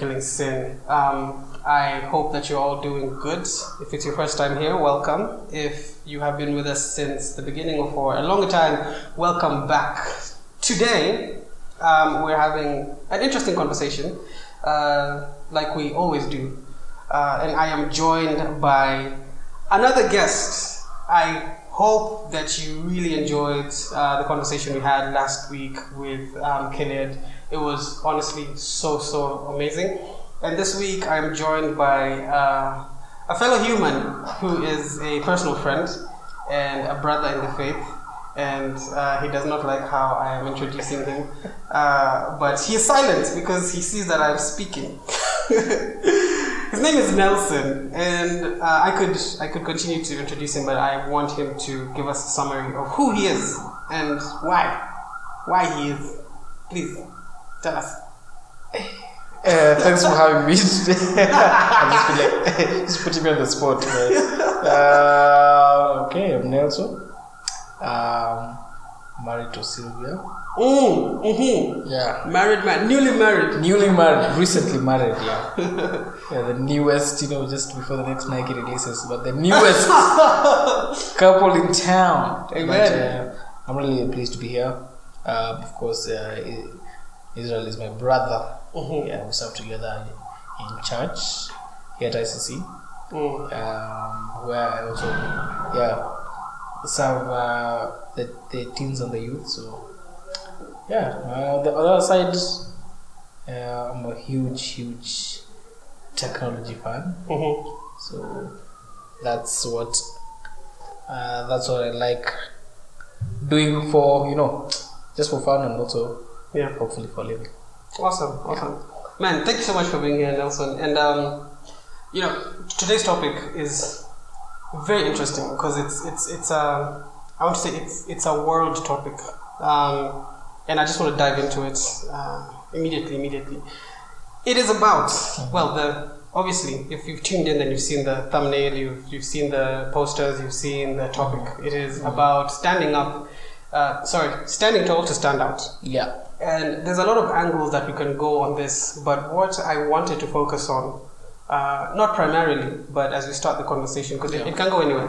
Killing Sin. Um, I hope that you're all doing good. If it's your first time here, welcome. If you have been with us since the beginning or for a longer time, welcome back. Today, um, we're having an interesting conversation, uh, like we always do. Uh, and I am joined by another guest. I hope that you really enjoyed uh, the conversation we had last week with um, Kenneth. It was honestly so, so amazing. And this week I'm joined by uh, a fellow human who is a personal friend and a brother in the faith. And uh, he does not like how I am introducing him. Uh, but he is silent because he sees that I'm speaking. His name is Nelson, and uh, I could I could continue to introduce him, but I want him to give us a summary of who he is and why, why he is. Please tell us. Uh, thanks for having me today. I just feel like just putting me on the spot. Uh, okay, I'm Nelson. Um, married to Sylvia. Mm, mm-hmm. Yeah. Married man, newly married. Newly married, recently married, yeah. yeah, the newest, you know, just before the next Nike releases, but the newest couple in town. Amen. But, uh, I'm really pleased to be here. Uh, of course, uh, I- Israel is my brother. Mhm. Yeah, we serve together in church here at ICC, Mm. um, where I also, yeah, serve uh, the, the teens and the youth. So, yeah, uh, the other side, uh, I'm a huge, huge technology fan. Mhm. So that's what uh, that's what I like doing for you know just for fun and also Yeah. hopefully for living. Awesome, awesome. Man, thank you so much for being here, Nelson. And um, you know, today's topic is very interesting because it's it's it's a I want to say it's it's a world topic, um, and I just want to dive into it uh, immediately. Immediately, it is about well the obviously if you've tuned in then you've seen the thumbnail, you've you've seen the posters, you've seen the topic. It is about standing up. Uh, sorry, standing tall to stand out. Yeah. And there's a lot of angles that we can go on this, but what I wanted to focus on, uh, not primarily, but as we start the conversation, because it, Yeah. it can go anywhere,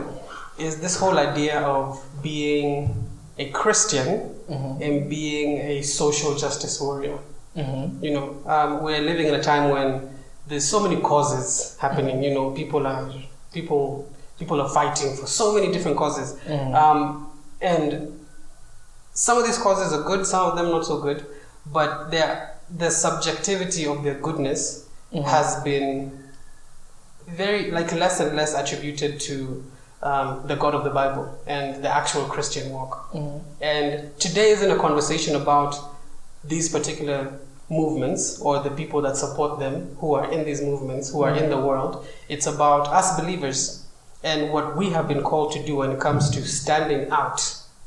is this whole idea of being a Christian Mhm. and being a social justice warrior. Mm-hmm. You know, um, we're living in a time when there's so many causes happening. You know, people are people people are fighting for so many different causes, Mhm. um, and some of these causes are good, some of them not so good, but their the subjectivity of their goodness Mhm. has been very like less and less attributed to um, the God of the Bible and the actual Christian walk. Mm-hmm. And today isn't a conversation about these particular movements or the people that support them who are in these movements, who are in the world. It's about us believers and what we have been called to do when it comes to standing out,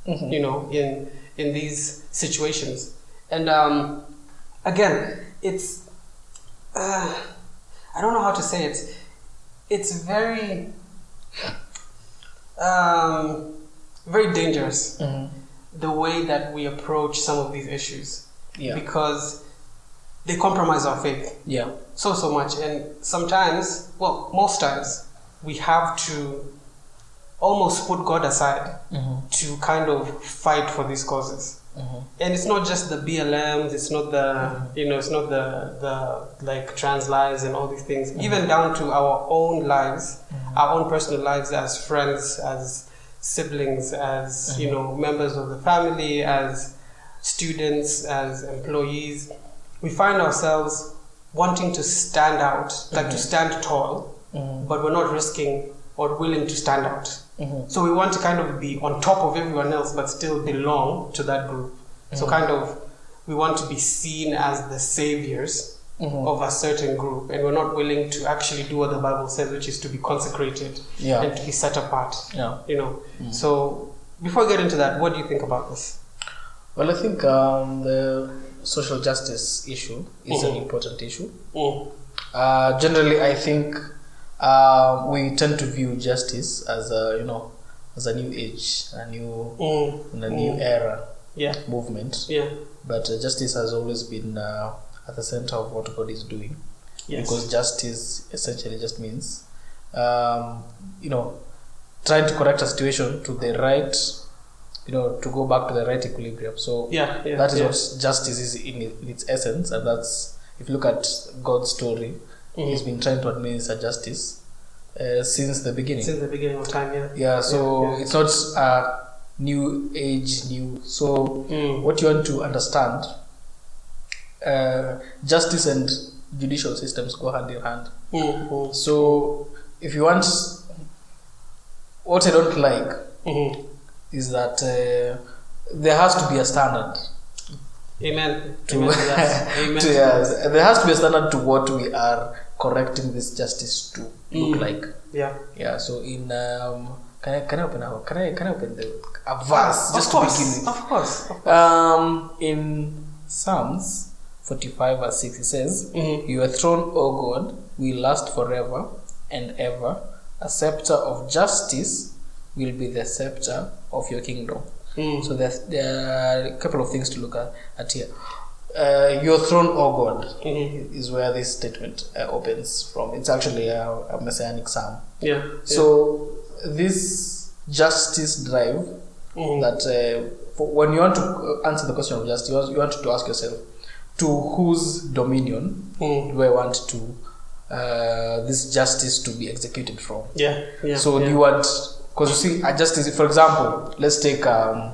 Mhm. you know, in in these situations. And um, again, it's uh, I don't know how to say it. It's very um, very dangerous Mm-hmm. the way that we approach some of these issues Yeah. because they compromise our faith Yeah. so so much and sometimes well most times we have to almost put god aside Mm-hmm. to kind of fight for these causes. Mm-hmm. and it's not just the blms it's not the you know it's not the the like trans lives and all these things. Even down to our own lives our own personal lives as friends as siblings as you know members of the family as students as employees. We find ourselves wanting to stand out like to stand tall Mm-hmm. but we're not risking or willing to stand out Mm-hmm. so we want to kind of be on top of everyone else, but still belong to that group. So kind of we want to be seen as the saviors Mhm. of a certain group, and we're not willing to actually do what the Bible says, which is to be consecrated Yeah. and to be set apart. Yeah. You know. So before I get into that, what do you think about this? Well, I think um, the social justice issue is an Mhm. important issue. Mm. Uh, generally, I think uh, we tend to view justice as a you know as a new age, a new Mm. a new Mm. era Yeah. movement. Yeah. But uh, justice has always been uh, at the center of what God is doing. Yes. Because justice essentially just means, um, you know, trying to correct a situation to the right, you know, to go back to the right equilibrium. So Yeah, yeah, that is yeah. what justice is in, in its essence, and that's if you look at God's story, Mhm. He's been trying to administer justice uh, since the beginning. Since the beginning of time, yeah. Yeah, so Yeah, yeah. it's not a new age, new. So Mm. what you want to understand, uh, justice and judicial systems go hand in hand. Mm, mm, So if you want, what I don't like mhm. is that uh, there has to be a standard. Amen. To, Amen to. Amen. to- yes, there has to be a standard to what we are correcting this justice to look Mm. like. Yeah. Yeah. So in um, can I can I open a can I can I open the a verse just course, to begin with? Of course. Of course. Um, in Psalms 45 verse 6, it says, Mhm. Your throne, O God, will last forever and ever. A scepter of justice will be the scepter of your kingdom. Mm. So there's, there are a couple of things to look at, at here. Uh, your throne, O God, Mhm. is where this statement uh, opens from. It's actually a, a messianic psalm. Yeah. So this justice drive Mhm. that uh, for when you want to uh, answer the question of justice, you want- to ask yourself, to whose dominion Mm. do I want to uh, this justice to be executed from? Yeah. Yeah. so yeah. do you want? Because you see, a justice. For example, let's take um,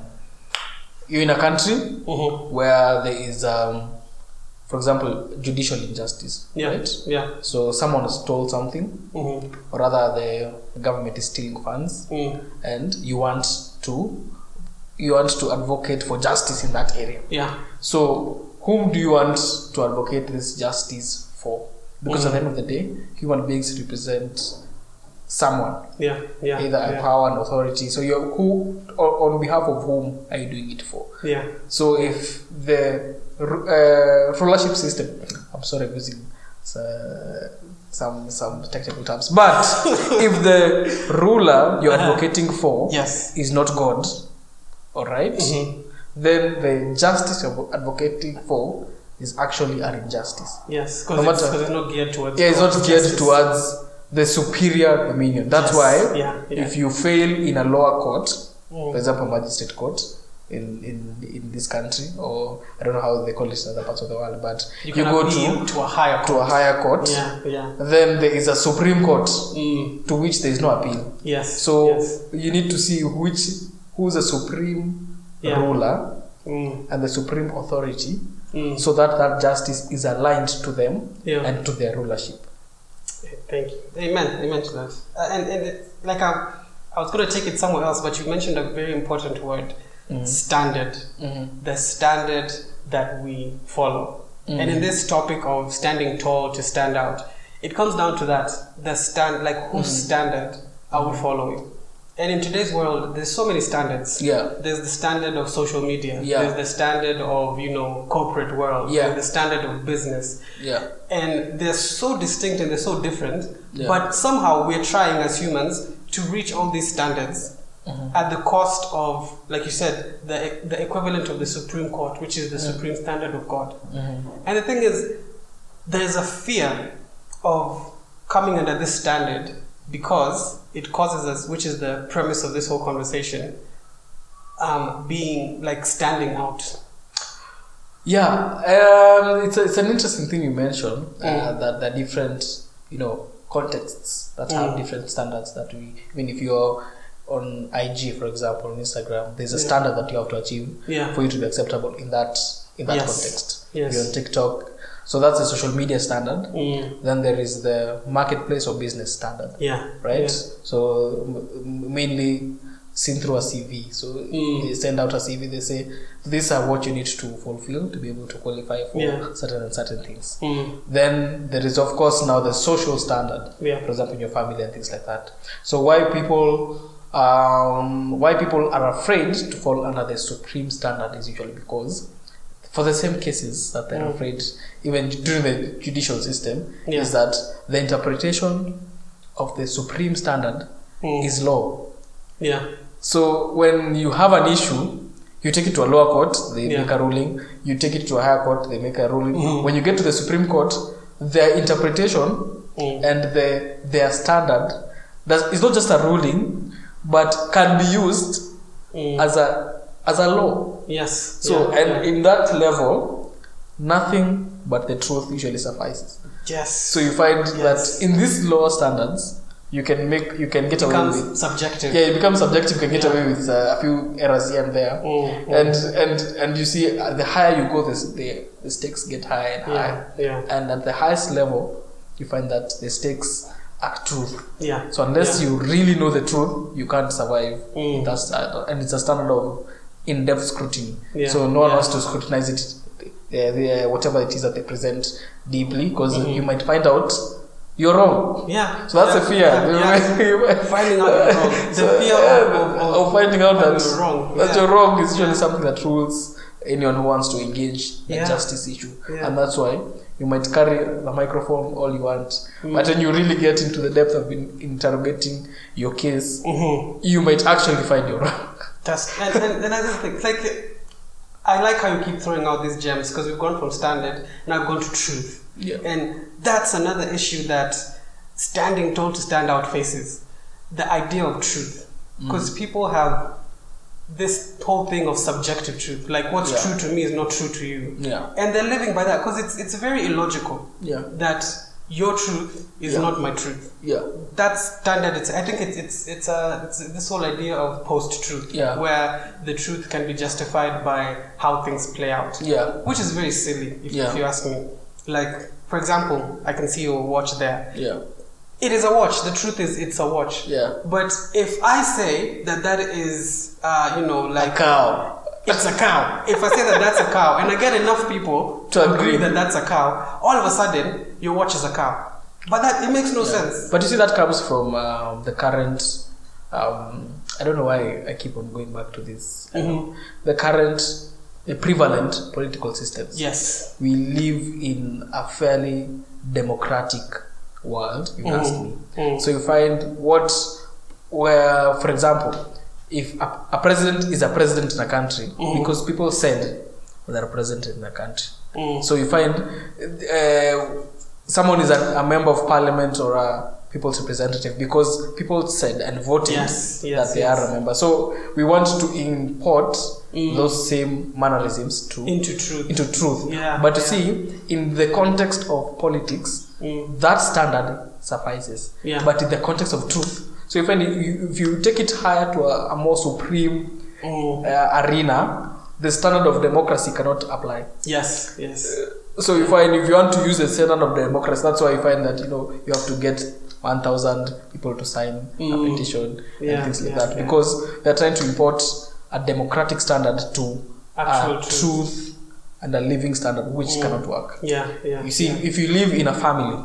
you're in a country Mhm. where there is, um, for example, judicial injustice, Yeah. right? Yeah. So someone has stole something, Mhm. or rather, the government is stealing funds Mm. and you want to you want to advocate for justice in that area Yeah. so whom do you want to advocate this justice for because at the end of the day human beings represent someone Yeah. Yeah. either a power and authority so you're who on behalf of whom are you doing it for Yeah. so if the uh, rulership system i'm sorry i'm using uh, some some technical terms but if the ruler you're advocating for Yes. is not God, all right, Mhm. then the justice you're advocating for is actually an injustice. Yes. No Because it's, matter- it's not geared towards. Yeah, it's not geared justice. towards the superior dominion. That's Yes. why Yeah, yeah. if you fail in a lower court, Mm. for example, magistrate court in, in in this country, or I don't know how they call it in other parts of the world, but You you, go to to a higher to a court. higher court, Yeah. Yeah. then there is a supreme court Mm. to which there is no appeal. Yes. So Yes. you need to see which who's the supreme Yeah. ruler Mm. and the supreme authority, Mm. so that that justice is aligned to them and to their rulership. Thank you. Amen. Amen to that. Uh, and and it, like I, I was going to take it somewhere else, but you mentioned a very important word: mm-hmm. standard. Mm-hmm. The standard that we follow. And in mm-hmm. this topic of standing tall to stand out, it comes down to that: the stand, like whose standard are we following? And in today's world, there's so many standards. Yeah. There's the standard of social media. Yeah. There's the standard of you know corporate world. Yeah. There's the standard of business Yeah. and they're so distinct and they're so different Yeah. but somehow we're trying as humans to reach all these standards Mm-hmm. at the cost of like you said the, the equivalent of the supreme court which is the supreme standard of god Mm-hmm. and the thing is there's a fear of coming under this standard because it causes us which is the premise of this whole conversation um, being like standing out Yeah, um, it's, a, it's an interesting thing you mentioned uh, Mm. that the different you know contexts that have Mm. different standards that we. I mean, if you're on IG, for example, on Instagram, there's a Yeah. standard that you have to achieve yeah for you to be acceptable in that in that Yes. context. Yes. If you're on TikTok, so that's a social media standard. Mm. Then there is the marketplace or business standard, yeah right? Yeah. So m- m- mainly seen through a CV. So Mm. they send out a CV. They say these are what you need to fulfill to be able to qualify for Yeah. certain and certain things. Mm. Then there is of course now the social standard. Yeah. For example, in your family and things like that. So why people um, why people are afraid to fall under the supreme standard is usually because for the same cases that they're Mm. afraid, even during the judicial system, Yeah. is that the interpretation of the supreme standard Mm. is law. Yeah. So when you have an issue, You take it to a lower court, they Yeah. make a ruling. You take it to a higher court, they make a ruling. Mhm. When you get to the Supreme Court, their interpretation Mm. and the, their standard that is not just a ruling, but can be used Mm. as a as a law. yes. So, yeah, and yeah. in that level, nothing but the truth usually suffices. yes. So you find Yes. that in these lower standards, you can make you can get away becomes with. subjective. Yeah, it becomes subjective. You can get Yeah. away with uh, a few errors here and there. Mm, mm. And and and you see, uh, the higher you go, this, the the stakes get higher and higher. yeah, And at the highest level, you find that the stakes are truth. yeah. So unless you really know the truth, you can't survive Mm. in that standard. And it's a standard of in-depth scrutiny. Yeah. So no one Yeah. wants to scrutinize it, uh, the, whatever it is that they present deeply, because Mhm. you might find out you're wrong. Yeah. So that's yeah, the fear. Yeah. Finding out you're wrong. The So, fear yeah, of, of, of, finding out that you're wrong. that you're wrong is usually something that rules anyone who wants to engage a justice issue, and that's why you might carry the microphone all you want, Mm. but when you really get into the depth of in, interrogating your case, Mhm. you might actually find you're wrong. That's and, and, and I just think like I like how you keep throwing out these gems because we've gone from standard now gone to truth. Yeah. And that's another issue that standing tall to stand out faces. The idea of truth. Mm. Because people have this whole thing of subjective truth. Like what's Yeah. true to me is not true to you. Yeah. And they're living by that because it's it's very illogical Yeah. that your truth is Yeah. not my truth. Yeah. That's standard. It's I think it's it's it's a it's this whole idea of post truth, Yeah. where the truth can be justified by how things play out, Yeah. which is very silly if, Yeah. if you ask me. Like for example, I can see your watch there. Yeah. It is a watch. The truth is, it's a watch. Yeah. But if I say that that is, uh, you know, like cow. It's a cow. If I say that that's a cow, and I get enough people To to agree agree. that that's a cow, all of a sudden your watch is a cow. But that it makes no sense. But you see, that comes from um, the current. Um, I don't know why I keep on going back to this. Mhm. The current, the prevalent political systems. Yes. We live in a fairly democratic world, you ask me. Mm. So you find what, where, for example, if a, a president is a president in a country Mhm. because people said they're president in a country. Mm. So you find uh, someone is a, a member of parliament or a people's representative because people said and voted Yes, yes, that they yes. are a member. So we want to import Mm. those same mannerisms to Into truth. into truth. Yeah, but you yeah. see, in the context of politics, Mm. that standard suffices. Yeah. But in the context of truth, so you find if you, take it higher to a, a more supreme Mm. uh, arena, the standard of democracy cannot apply. Yes, yes. So you find if you want to use the standard of democracy, that's why you find that you know you have to get one thousand people to sign Mm. a petition Yeah, and things like yeah, that yeah. because they're trying to import a democratic standard to Actual a truth. truth and a living standard, which Mm. cannot work. Yeah, yeah. You see, if you live in a family,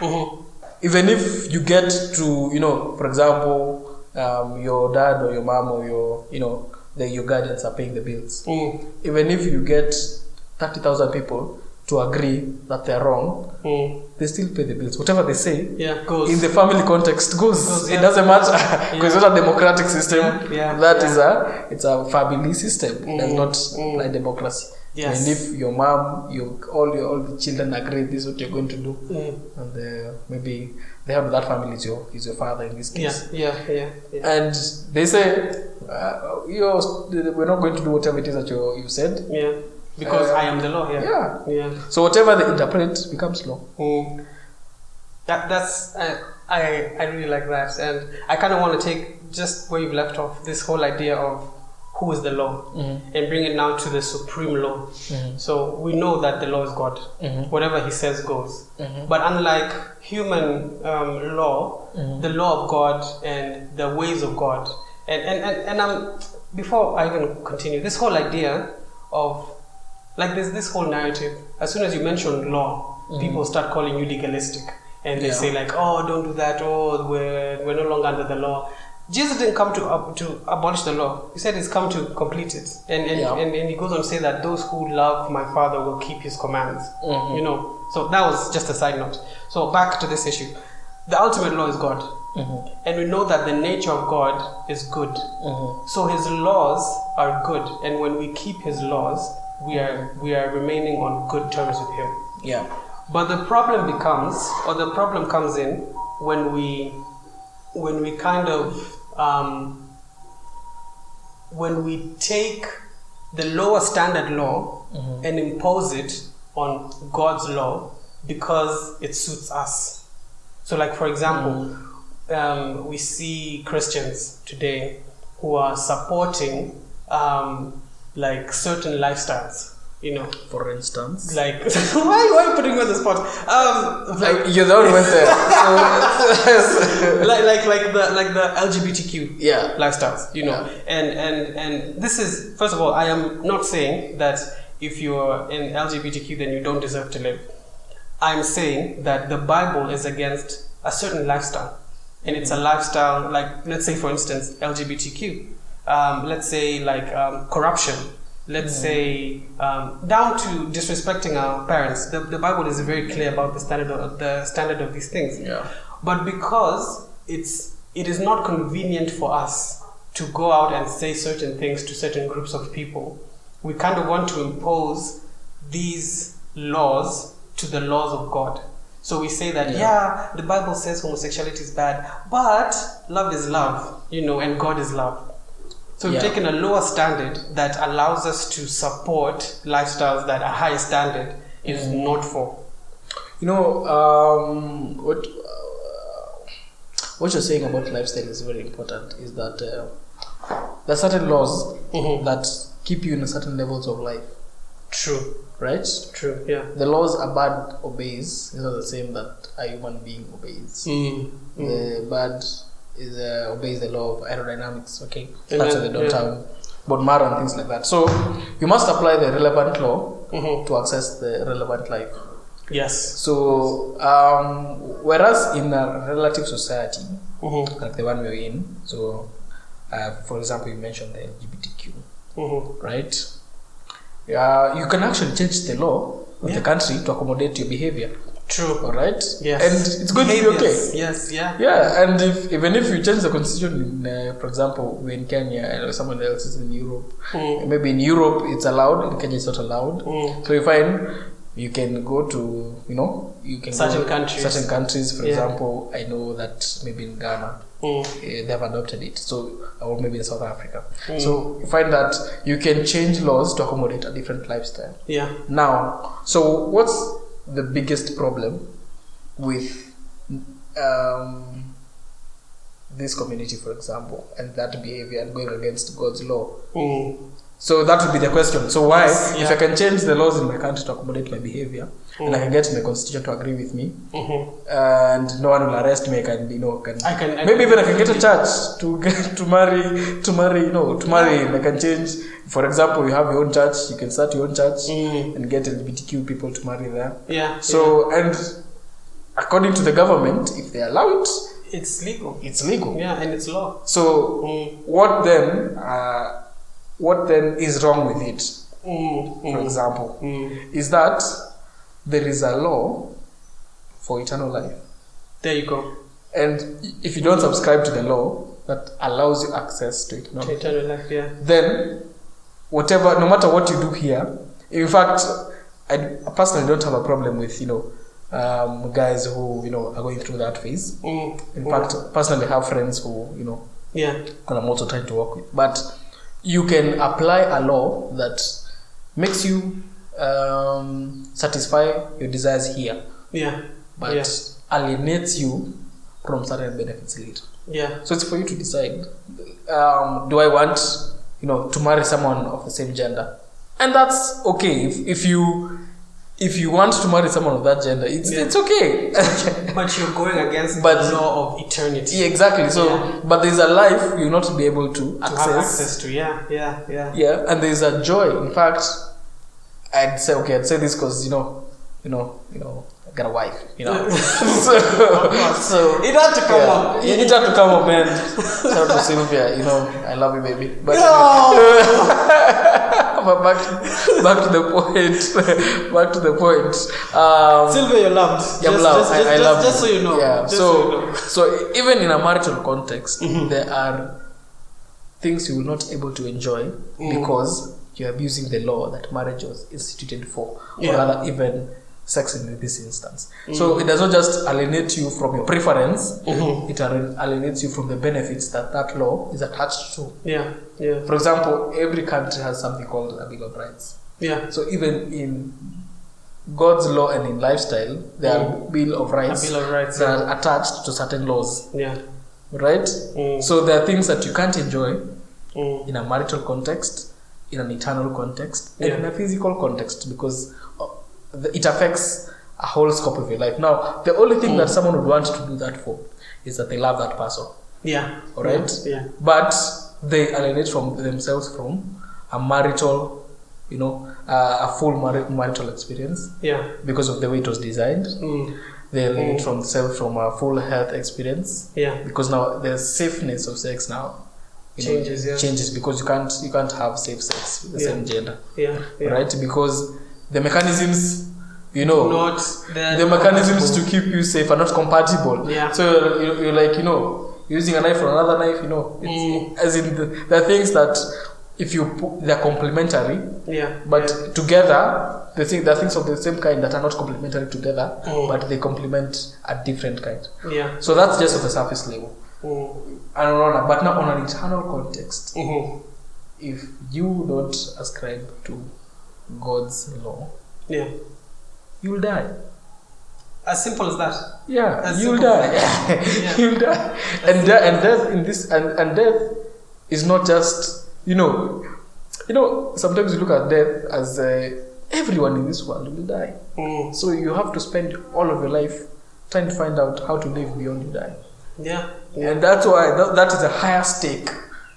Mhm. Even if you get to you know, for example, um, your dad or your mom or your you know the, your guardians are paying the bills Mm. even if you get 30,000 people to agree that they're wrong, Mm. they still pay the bills. Whatever they say, Yeah, goes. in the family context goes. Goes, It doesn't matter because it's not a democratic system. Yeah, yeah, That yeah. is a it's a family system. Mm, not mm. apply democracy. Yes. And if your mom, your all your all the children agree this is what you're going to do, Mm. and uh, maybe the head of that family is your is your father in this Yeah, case. yeah, yeah, yeah. And they say, uh, you're, we're not going to do whatever it is that you you said. Yeah. Because Uh, I am the law, yeah. Yeah. Yeah. So whatever they interpret becomes law. Mm. That that's I I I really like that, and I kind of want to take just where you've left off this whole idea of who is the law Mm-hmm. and bring it now to the supreme law. Mhm. So we know that the law is God. Mhm. Whatever He says goes. Mhm. But unlike human um, law, Mhm. the law of God and the ways of God, and and and, and um, before I even continue, this whole idea of like there's this whole narrative. As soon as you mention law, people start calling you legalistic, and they Yeah. say like, "Oh, don't do that. Oh, we're we're no longer under the law." Jesus didn't come to uh, to abolish the law. He said he's come to complete it, and and, Yeah. and and he goes on to say that those who love my Father will keep His commands. Mhm. You know. So that was just a side note. So back to this issue. The ultimate law is God. and we know that the nature of God is good. So his laws are good, and when we keep his laws, we are we are remaining on good terms with him. Yeah. But the problem becomes, or the problem comes in when we, when we kind of, um, when we take the lower standard law and impose it on God's law because it suits us. So, like for example, um, we see Christians today who are supporting um, like certain lifestyles. You know, For instance. like why, why are you putting me on the spot? Um, like, Like, you're the one who went there. So, like like like the like the LGBTQ yeah. lifestyles, you know. Yeah. And and and this is first of all, I am not saying that if you're in LGBTQ then you don't deserve to live. I'm saying that the Bible is against a certain lifestyle, and it's a lifestyle like let's say for instance LGBTQ, um, let's say like um, corruption. Let's say um, down to disrespecting our parents. The, the Bible is very clear about the standard of the standard of these things. Yeah. But because it's it is not convenient for us to go out and say certain things to certain groups of people, we kind of want to impose these laws to the laws of God. So we say that yeah, the Bible says homosexuality is bad, but love is love, you know, and God is love. So we've Yeah. taken a lower standard that allows us to support lifestyles that a higher standard is not for. You know, um, what uh, what you're saying about lifestyle is very important. Is that uh, there are certain laws Mhm. that keep you in certain levels of life, True, right? true, yeah. The laws a bird obeys is not the same that a human being obeys. Mm. The bird is uh, obeys the law of aerodynamics. Okay, And that's why they don't yeah. have bone marrow and things like that. So you must apply the relevant law Mhm. to access the relevant life. Yes. So, um, whereas in a relative society, Mm-hmm. like the one we're in, so uh, for example, you mentioned the LGBTQ, Mm-hmm. right? Uh, you can actually change the law of Yeah. the country to accommodate your behavior, True. all right? Yes. And it's going to be okay. Yes. Yeah. Yeah, and if even if you change the constitution, in, uh, for example, we're in Kenya and someone else is in Europe, Mm. maybe in Europe it's allowed, in Kenya it's not allowed. Mm. So you find you can go to you know you can Certain go countries. certain countries. For Yeah. example, I know that maybe in Ghana Mm. eh, they have adopted it. So or maybe in South Africa. Mm. So you find that you can change laws to accommodate a different lifestyle. Yeah. Now, so what's the biggest problem with um, this community, for example, and that behavior and going against God's law? Mm. So that would be the question. So why, Yes, if. I can change the laws in my country to accommodate my behavior, and I can get my constitution to agree with me, Mm-hmm. and no one will arrest me, I can, you know, can, I can- I maybe can- even I can get a church to get to marry, to marry, you know, to marry, I can change. For example, you have your own church, you can start your own church Mm. and get LGBTQ people to marry there. Yeah. So, and according to the government, if they allow it, it's legal. it's legal. Yeah, and it's law. So, Mm. what then? Uh, what then is wrong with it? Mm. For Mm. example, Mm. is that there is a law for eternal life, There you go. and if you don't subscribe to the law that allows you access to eternal To eternal life. Yeah. then whatever, no matter what you do here, in fact, I personally don't have a problem with you know um, guys who you know are going through that phase. Mm. In Mm. fact, personally have friends who you know Yeah. and I'm also trying to work with. But you can apply a law that makes you um, satisfy your desires here, Yeah. but Yeah. alienates you from certain benefits later. Yeah. So it's for you to decide: um, do I want, you know, to marry someone of the same gender? And that's okay if, if you if you want to marry someone of that gender, it's Yeah. it's okay. But you're going against But- the law of eternity. yeah, exactly. So, Yeah. but there's a life you'll not be able to To have access to. Yeah. Yeah. Yeah. yeah and there's a joy in fact i'd say okay i'd say this because you know you know you know i got a wife you know so, so It had to come yeah, up. it, it had to come up man shout out to sylvia you know i love you baby but but back, back to the point. back to the point. Um, Sylvia, you're loved. Yeah, just, love. Just, I, just, I just, love just so you know. Yeah. So, so you know. so even in a marital context, Mm-hmm. there are things you will not able to enjoy Mm. because you're abusing the law that marriage was instituted for, Yeah. or rather, even sex in this instance. So it does not just alienate you from your preference; Mhm. it alienates you from the benefits that that law is attached to. Yeah, yeah, For example, every country has something called a Bill of Rights. yeah. So even in God's law and in lifestyle, there are Bill of Rights Bill of Rights. that Yeah. are attached to certain laws, yeah. right? Mm. So there are things that you can't enjoy Mm. in a marital context, in an eternal context, and Yeah. in a physical context because uh, it affects a whole scope of your life. Now, the only thing that someone would want to do that for is that they love that person, Yeah. all right? Yeah. But they alienate from themselves from a marital, you know, uh, a full mari- marital experience Yeah. because of the way it was designed. Mm. They alienate Mm. from themselves from a full health experience Yeah. because now the safeness of sex now you know, Changes, yeah. changes because you can't you can't have safe sex with the Yeah. same gender, Yeah. yeah. right? Because the mechanisms, you know, Not the, the mechanisms to keep you safe are not compatible. Yeah. So you're, you're, like, you know, using a knife for another knife, you know, it's, Mm. as in the, there are things that if you put, they're complementary, Yeah. but yeah. together, the thing, there are things of the same kind that are not complementary together, Mm. but they complement a different kind. Yeah. So that's just at the surface level. Mm. And on a, but now on an eternal context, Mhm. if you don't ascribe to God's law, Yeah. you'll die. As simple as that. Yeah, As you'll die. Yeah. you'll die. And, de- and death in this and, and death is not just you know, you know. Sometimes you look at death as uh, everyone in this world will die. Mm. So you have to spend all of your life trying to find out how to live beyond you die. Yeah. And that's why that, that is a higher stake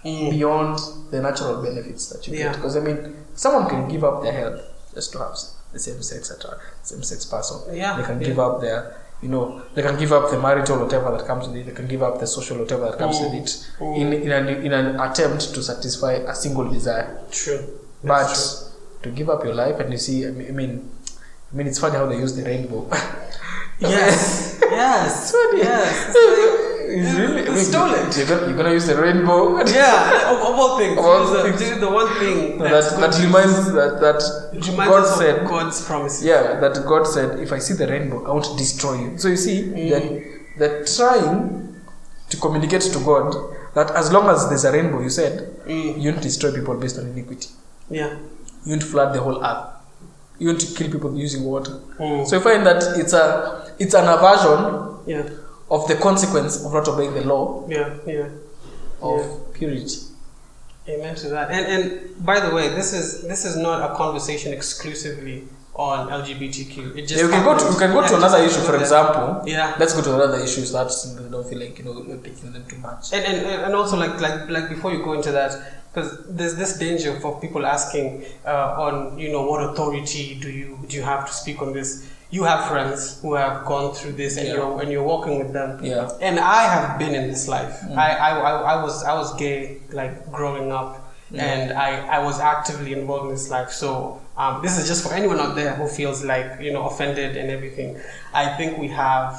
Mm. beyond the natural benefits that you Yeah. get. Because I mean, someone can give up their health just to have the same sex at same sex person. Yeah, They can yeah. give up their, you know, they can give up the marital whatever that comes with it. They can give up the social whatever that comes Mm. with it Mm. in in an, in an attempt to satisfy a single desire. True. But That's to give up your life and you see, I mean, I mean, I mean, it's funny how they use the rainbow. true. Yes. yes. funny. Yes. Really, I mean, stole it. You're gonna, you're gonna use the rainbow. yeah. Of, of all things. Of all the- things. is the one thing that that's that reminds that that reminds God said God's promises. yeah that God said if I see the rainbow I want to destroy you so you see Mm. that that trying to communicate to God that as long as there's a rainbow you said Mm. you won't destroy people based on iniquity Yeah. you won't flood the whole earth you want to kill people using water Mm. so you find that it's a it's an aversion yeah. Of the consequence of not obeying the law Yeah. Yeah. of Yeah. purity Amen to that. And and by the way, this is this is not a conversation exclusively on LGBTQ. It just yeah, we can go to we can go yeah, to another issue for example Yeah. let's go to another issue so that we don't feel like you know we're taking them too much And, and and also like like like before you go into that, because there's this danger for people asking uh, on you know what authority do you do you have to speak on this? You have friends who have gone through this, and Yeah. you're and you're walking with them. yeah And I have been in this life. I, I, I, I was I was gay like growing up, and I, I was actively involved in this life. So um, this is just for anyone out there who feels like you know offended and everything. I think we have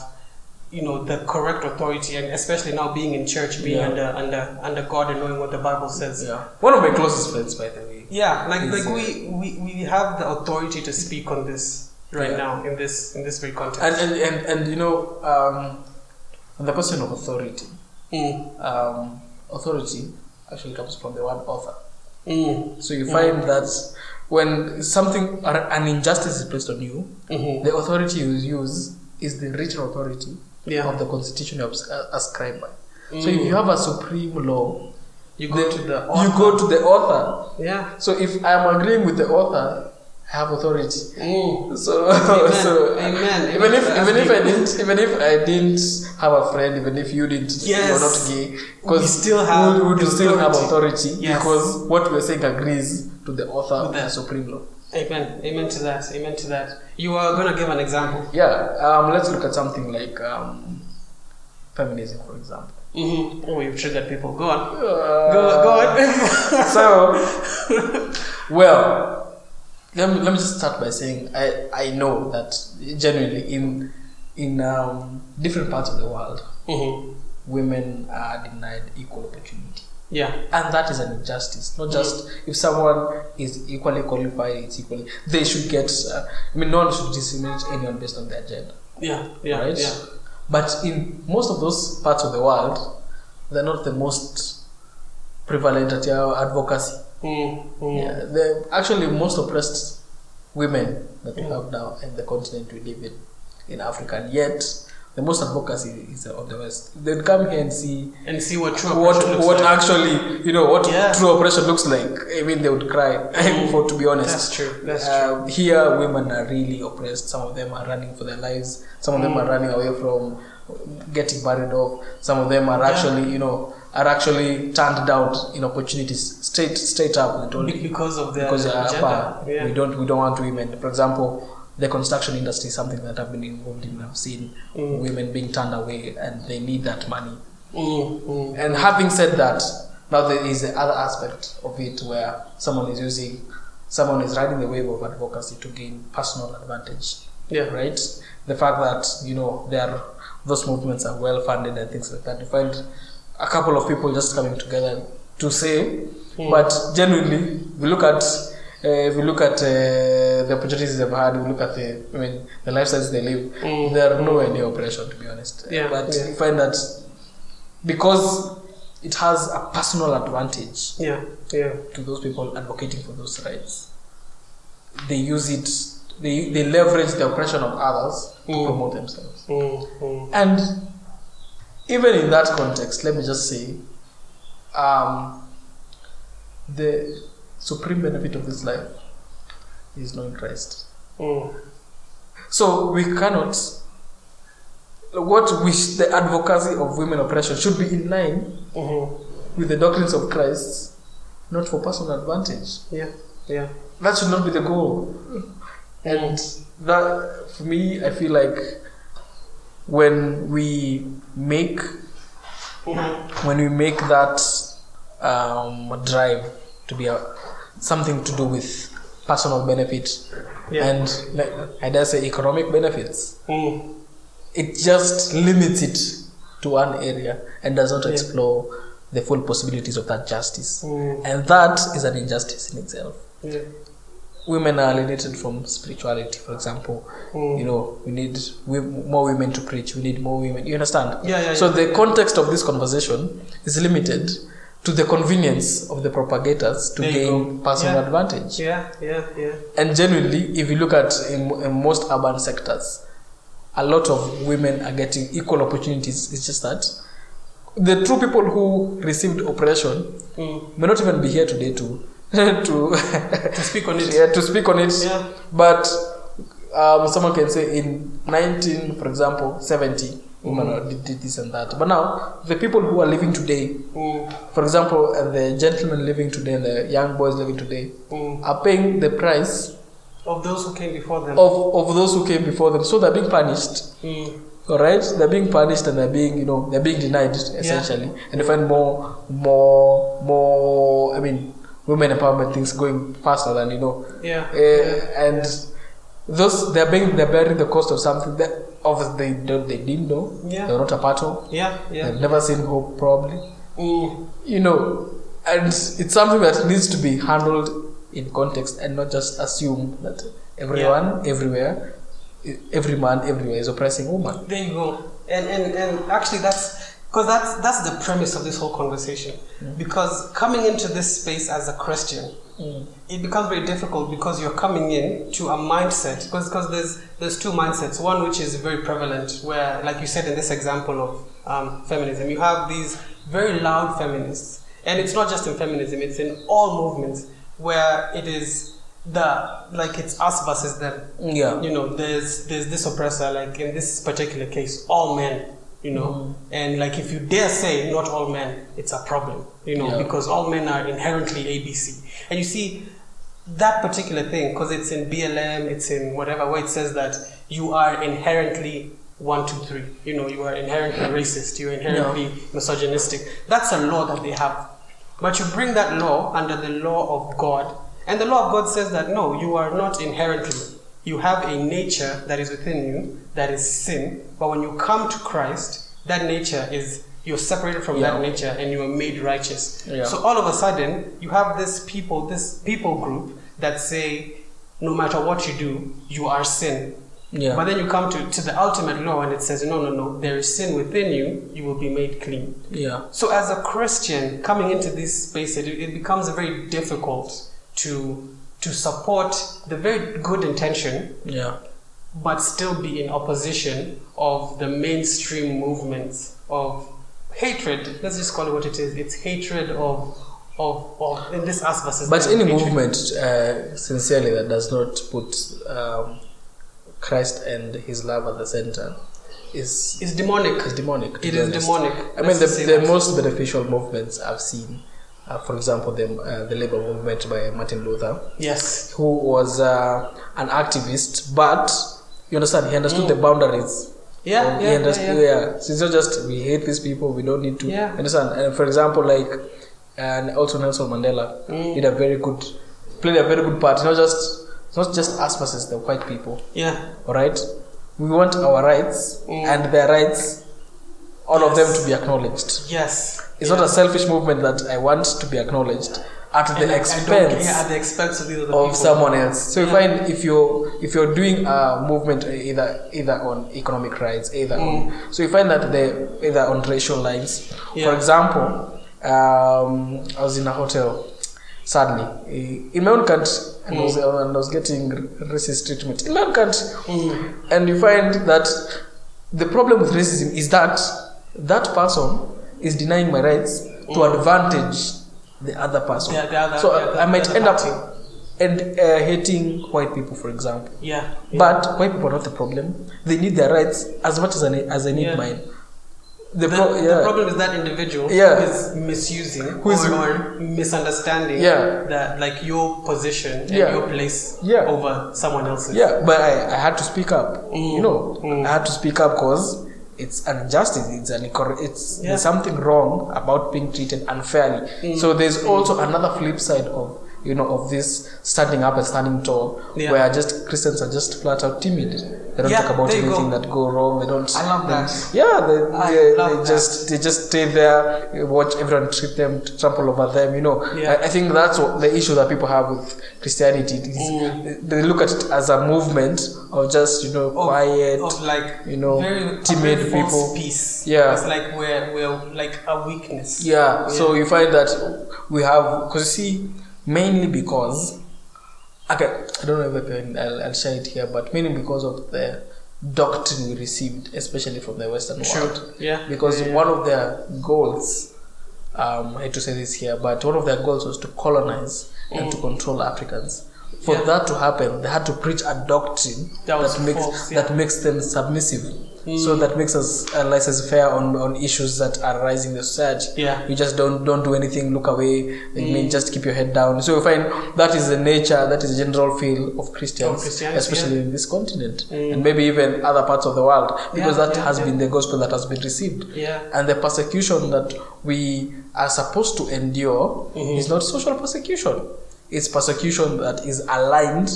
you know the correct authority, and especially now being in church, being Yeah. under under under God and knowing what the Bible says. yeah one of my closest friends by the way Yeah, like like we, we we have the authority to speak on this right Yeah. now in this in this very context. and and and, and you know um, on the question of authority Mm, um, authority actually comes from the word author mm, so you find that when something or an injustice is placed on you mhm. the authority you use is the written authority Yeah. of the constitution you uh, ascribed by so Mm. if you have a supreme law You go then to the you author. go to the author Yeah. so if i am agreeing with the author have authority Mm. So, Amen. so Amen. even Amen. if even if I didn't even if I didn't have a friend, even if you didn't, Yes. you're not gay, because We still have we would still have authority. Yes. because what we're saying agrees to the author of the- the supreme law. Amen. Amen to that. Amen to that. You are gonna give an example. Yeah, um, let's look at something like um, feminism, for example. Mm-hmm. Oh, you've triggered people. Go on. Uh, Go, go on. so Well, let me, let me just start by saying I, I know that genuinely in in um, different parts of the world, Mm-hmm. women are denied equal opportunity. Yeah. And that is an injustice. Not just if someone is equally qualified, it's equally. They should get. Uh, I mean, no one should discriminate anyone based on their gender. Yeah. Yeah. right? Yeah. But in most of those parts of the world, they're not the most prevalent at your advocacy. Mm, mm. Yeah, the actually most oppressed women that we have now in the continent we live in, in Africa, and yet the most advocacy is on the West. They'd come here and see And see what true what what like. actually you know what Yeah. true oppression looks like. I mean, they would cry. for to be honest, That's true. That's uh, Here, women are really oppressed. Some of them are running for their lives. Some of them are running away from getting married off. Some of them are Yeah. actually, you know, are actually turned down in opportunities straight straight up. They told because of their because gender. Yeah. We don't we don't want women. For example, the construction industry is something that I've been involved in. I've seen Mm. women being turned away, and they need that money. Mm, mm. And having said that, now there is the other aspect of it where someone is using, someone is riding the wave of advocacy to gain personal advantage, Yeah. right? The fact that you know there are, those movements are well funded and things like that. You find a couple of people just coming together to say, Hmm. but genuinely, we look at. Uh, if we look at uh, the opportunities they've had, we look at the, I mean, the lifestyles they live. Mm. They are nowhere near oppression, to be honest. Yeah, but yeah. you find that because it has a personal advantage Yeah. Yeah. to those people advocating for those rights. They use it, they, they leverage the oppression of others to Mm. promote themselves. Mm, mm. And even in that context, let me just say um, the supreme benefit of this life is knowing Christ. Mm. So we cannot. What we sh- the advocacy of women oppression should be in line Mhm. with the doctrines of Christ, not for personal advantage. Yeah. Yeah. That should not be the goal. And that, for me, I feel like when we make Mhm. when we make that um, drive to be a, something to do with personal benefit Yeah. and like, I dare say economic benefits, Mm. it just limits it to one area and does not Yeah. explore the full possibilities of that justice. Mm. And that is an injustice in itself. Yeah. Women are alienated from spirituality, for example. Mm. You know, we need we, more women to preach. We need more women. You understand? Yeah, yeah, So the context of this conversation is limited to the convenience of the propagators to gain go. personal Yeah. advantage. Yeah. Yeah. Yeah. And genuinely, if you look at in, in most urban sectors, a lot of women are getting equal opportunities. It's just that the true people who received oppression Mm. may not even be here today to to To speak on it. yeah, to speak on it. Yeah. But um, someone can say in 19, for example, 70, women Mm-hmm. did, did this and that. But now, the people who are living today, Mm. for example, uh, the gentlemen living today and the young boys living today, Mm. are paying the price Of those who came before them. of, of those who came before them. So they're being punished. All right, they're being punished and they're being, you know, they're being denied essentially, and they find more, more, more. I mean, women empowerment things going faster than you know, Yeah. uh, and those they're being they're bearing the cost of something that obviously they don't they didn't know, Yeah. they're not a part of, Yeah. Yeah. they've never seen hope probably, Mm. you know, and it's something that needs to be handled in context and not just assume that everyone everywhere, every man everywhere is oppressing woman. There you go. And and and actually, that's because that's that's the premise of this whole conversation. Because coming into this space as a Christian, it becomes very difficult because you're coming in to a mindset. Because because there's there's two mindsets. One which is very prevalent, where like you said in this example of um, feminism, you have these very loud feminists, and it's not just in feminism; it's in all movements where it is the like it's us versus them Yeah. you know there's there's this oppressor like in this particular case all men you know Mm-hmm. and like if you dare say not all men it's a problem you know Yeah. because all men are inherently abc and you see that particular thing because it's in blm it's in whatever where it says that you are inherently one two three you know you are inherently racist you're inherently misogynistic that's a law that they have but you bring that law under the law of god And the law of God says that no, you are not inherently. You have a nature that is within you that is sin, but when you come to Christ, that nature is you're separated from Yeah. that nature and you are made righteous. Yeah. So all of a sudden, you have this people, this people group that say, no matter what you do, you are sin. Yeah. But then you come to, to the ultimate law and it says, no, no, no, there is sin within you, you will be made clean. yeah. So, as a Christian coming into this space, it, it becomes very difficult to to support the very good intention, Yeah. but still be in opposition of the mainstream movements of hatred. Let's just call it what it is. It's hatred of of, of in this us versus But any hatred. movement, uh, sincerely, that does not put um, Christ and His love at the center is is demonic. is demonic. It is honest. demonic. I mean, the, the most beneficial movements I've seen, uh, for example, the uh, the labor movement by Martin Luther, yes, who was uh, an activist, but you understand, he understood the boundaries. yeah, yeah, he yeah, understood, yeah. So it's not just we hate these people, we don't need to. Yeah. Understand? And for example, like, and also Nelson Mandela Mm. did a very good, played a very good part. Not just, it's not just us versus the white people. yeah. All right, we want our rights Mm. and their rights, all of them to be acknowledged. Yes. It's yeah. not a selfish movement that I want to be acknowledged at And the I- I expense care at the expense of of people. someone else. So you find if you're if you're doing a movement either either on economic rights, either on so you find that they either on racial lines. For example, um, I was in a hotel. Sadly, in my own country, and, I was, and I was getting racist treatment in my own country, Mm. and you find that the problem with racism is that that person is denying my rights to advantage the other person. The- the other- so the I might end other up and uh, hating white people, for example. Yeah. But white people are not the problem. They need their rights as much as I need, as I need Yeah. mine. The, The, pro- the problem is that individual Yeah. who is misusing Who is- or, misunderstanding Yeah. that like your position and Yeah. your place Yeah. over someone else's. Yeah, but I, I had to speak up. Mm. You know, Mm. I had to speak up because it's injustice. It's an it's Yeah. there's something wrong about being treated unfairly. Mm. So there's also another flip side of you know of this standing up and standing tall, Yeah. where just Christians are just flat out timid. They don't Yeah, talk about anything go. that go wrong. They don't. I love that. Yeah, they, they, they just they just stay there, watch everyone treat them, trample over them. You know, Yeah. I, I think that's what the issue that people have with Christianity. It is- Mm. They look at it as a movement of just you know Of, quiet. of like you know, very, timid very people. Peace. Yeah. It's like we're we're like a weakness. yeah, so you find that we have because you see mainly because okay, I don't know if I can I'll, I'll share it here, but mainly because of the doctrine we received, especially from the Western Sure. world. Yeah. because yeah, yeah. one of their goals um, I hate to say this here, but one of their goals was to colonize and to control Africans. For Mm. Yeah. that to happen, they had to preach a doctrine That that, makes false. Mm. that makes them submissive. So that makes us uh, laissez-faire on, on issues that are rising in the society. Yeah. You just don't don't do anything, look away. I Mm. mean, just keep your head down. So you find that is the nature, that is the general feel of Christians, Of Christianity, especially in this continent, Mm. and maybe even other parts of the world, because Yeah, that yeah, has yeah. been the gospel that has been received Yeah. and the persecution that we are supposed to endure Mhm. is not social persecution it's persecution that is aligned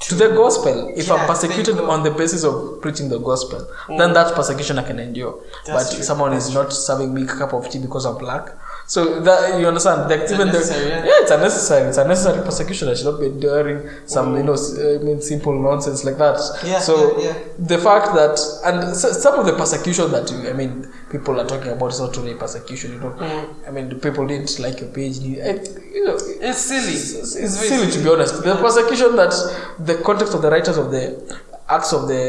to the gospel. If Yeah, i'm persecuted there you go. on the basis of preaching the gospel then that persecution i can endure. That's but true, someone is not serving me a cup of tea because i'm black so that you understand that It's even the, yeah. it's unnecessary it's unnecessary persecution i should not be enduring some you know uh, I mean simple nonsense like that Yeah, so yeah, yeah. the fact that and s- some of the persecution that you, I mean people are talking about is not really persecution. You know, Mm. I mean the people didn't like your page. It, you know, It's silly. it's, It's very silly to be honest. The persecution that the context of the writers of the Acts of the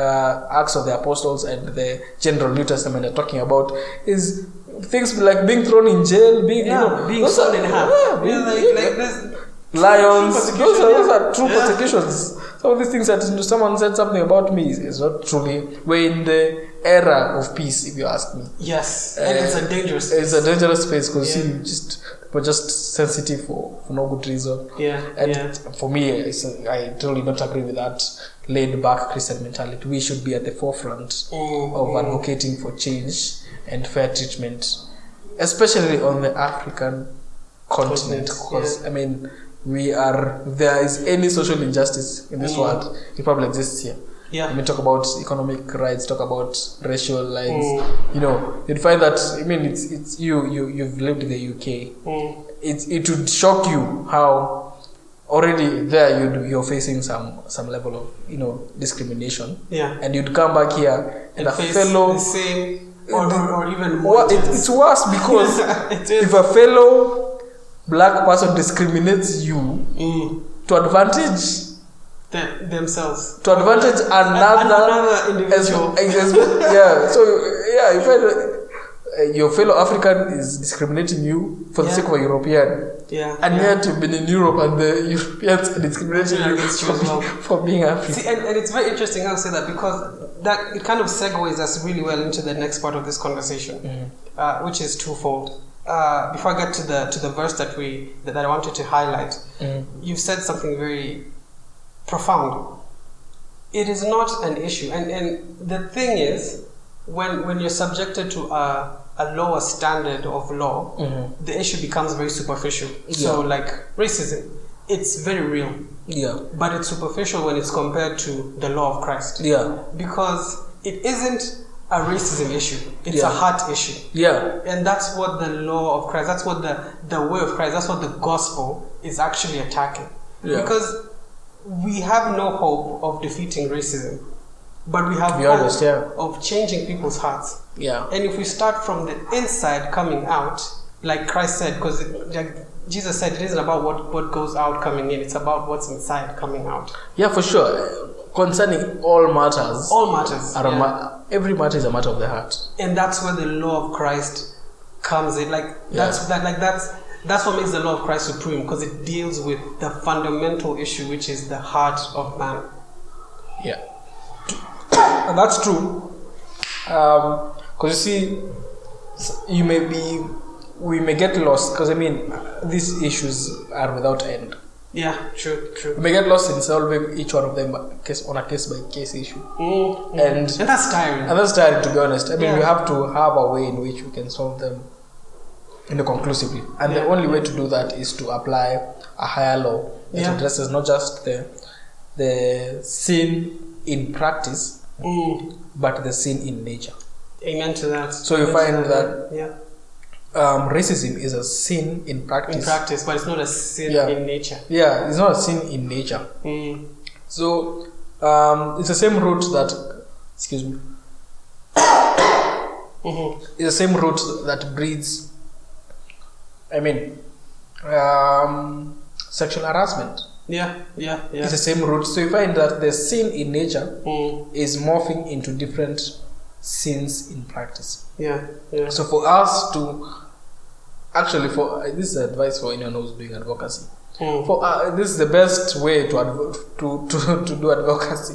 uh, Acts of the Apostles and the General New Testament are talking about is things like being thrown in jail, being Yeah, you know, being those in half. yeah, being- Yeah, like, yeah, like this. Lions, those are, those are true yeah. persecutions. Some of these things that someone said something about me is, is not truly. We're in the era of peace, if you ask me. Yes, and it's a dangerous. It's a dangerous space because Yeah. you just we're just sensitive for, for no good reason. yeah, And yeah. for me, it's a, I totally don't agree with that laid back Christian mentality. We should be at the forefront Mm, of mm. advocating for change and fair treatment, especially on the African continent. Because I mean, we are there is any social injustice in this Mm. world, it probably exists here. Yeah. I Yeah. mean, talk about economic rights, talk about racial lines. Mm. You know, you'd find that. I mean, it's it's you you you've lived in the UK. Mm. It it would shock you how already there you you're facing some some level of you know discrimination, Yeah. and you'd come back here and, And a fellow. same or, or, or even more. it, it's worse because if a fellow black person discriminates you Mm. to advantage Them- themselves. to advantage another, another individual. as- as- yeah so yeah find uh, your fellow african is discriminating you for the Yeah. sake of a european Yeah. and yeah. yet you've been in europe and the europeans are discriminating Yeah, you for, well. for being african See, and, and it's very interesting how you say that because that it kind of segues us really well into the next part of this conversation, uh, which is twofold. Uh, before I get to the to the verse that we that, I wanted to highlight, Mm. you've said something very profound. It is not an issue, and and the thing is, when when you're subjected to a a lower standard of law, Mhm. the issue becomes very superficial. So, like racism, it's very real. Yeah. But it's superficial when it's compared to the law of Christ. Yeah. Because it isn't a racism issue. It's Yeah. a heart issue. Yeah. And that's what the law of Christ that's what the the way of Christ that's what the gospel is actually attacking. Yeah. because we have no hope of defeating racism but we have To honest, yeah. of changing people's hearts yeah and if we start from the inside coming out, like Christ said, because like Jesus said, it isn't about what, what goes out coming in, it's about what's inside coming out. yeah for sure concerning all matters All matters. are a yeah. ma- every matter is a matter of the heart and that's where the law of Christ comes in. Like that's Yeah. that like that's that's what makes the law of Christ supreme because it deals with the fundamental issue, which is the heart of man. Yeah, and that's true. Because you see, you may be, we may get lost. Because I mean, these issues are without end. Yeah, true, true. We may get lost in solving each one of them case on a case by case issue, Mm, mm. and and that's tiring. and that's tiring to be honest. I mean, we have to have a way in which we can solve them, in a conclusively. And the only way to do that is to apply a higher law that Yeah. addresses not just the the sin in practice, Mm. but the sin in nature. Amen to that. So you Amen find that- yeah, Um, racism is a sin in practice. in practice, but it's not a sin Yeah. in nature. Yeah, it's not a sin in nature. Mm. So um, it's the same root that, excuse me, hmm it's the same root that breeds. I mean, um, sexual harassment. Yeah, yeah, yeah. It's the same root. So you find that the sin in nature Mm. is morphing into different sins in practice. Yeah, yeah. So for us to actually, for this is advice for anyone who's doing advocacy. Mm. For uh, this is the best way to, advo- to to to do advocacy.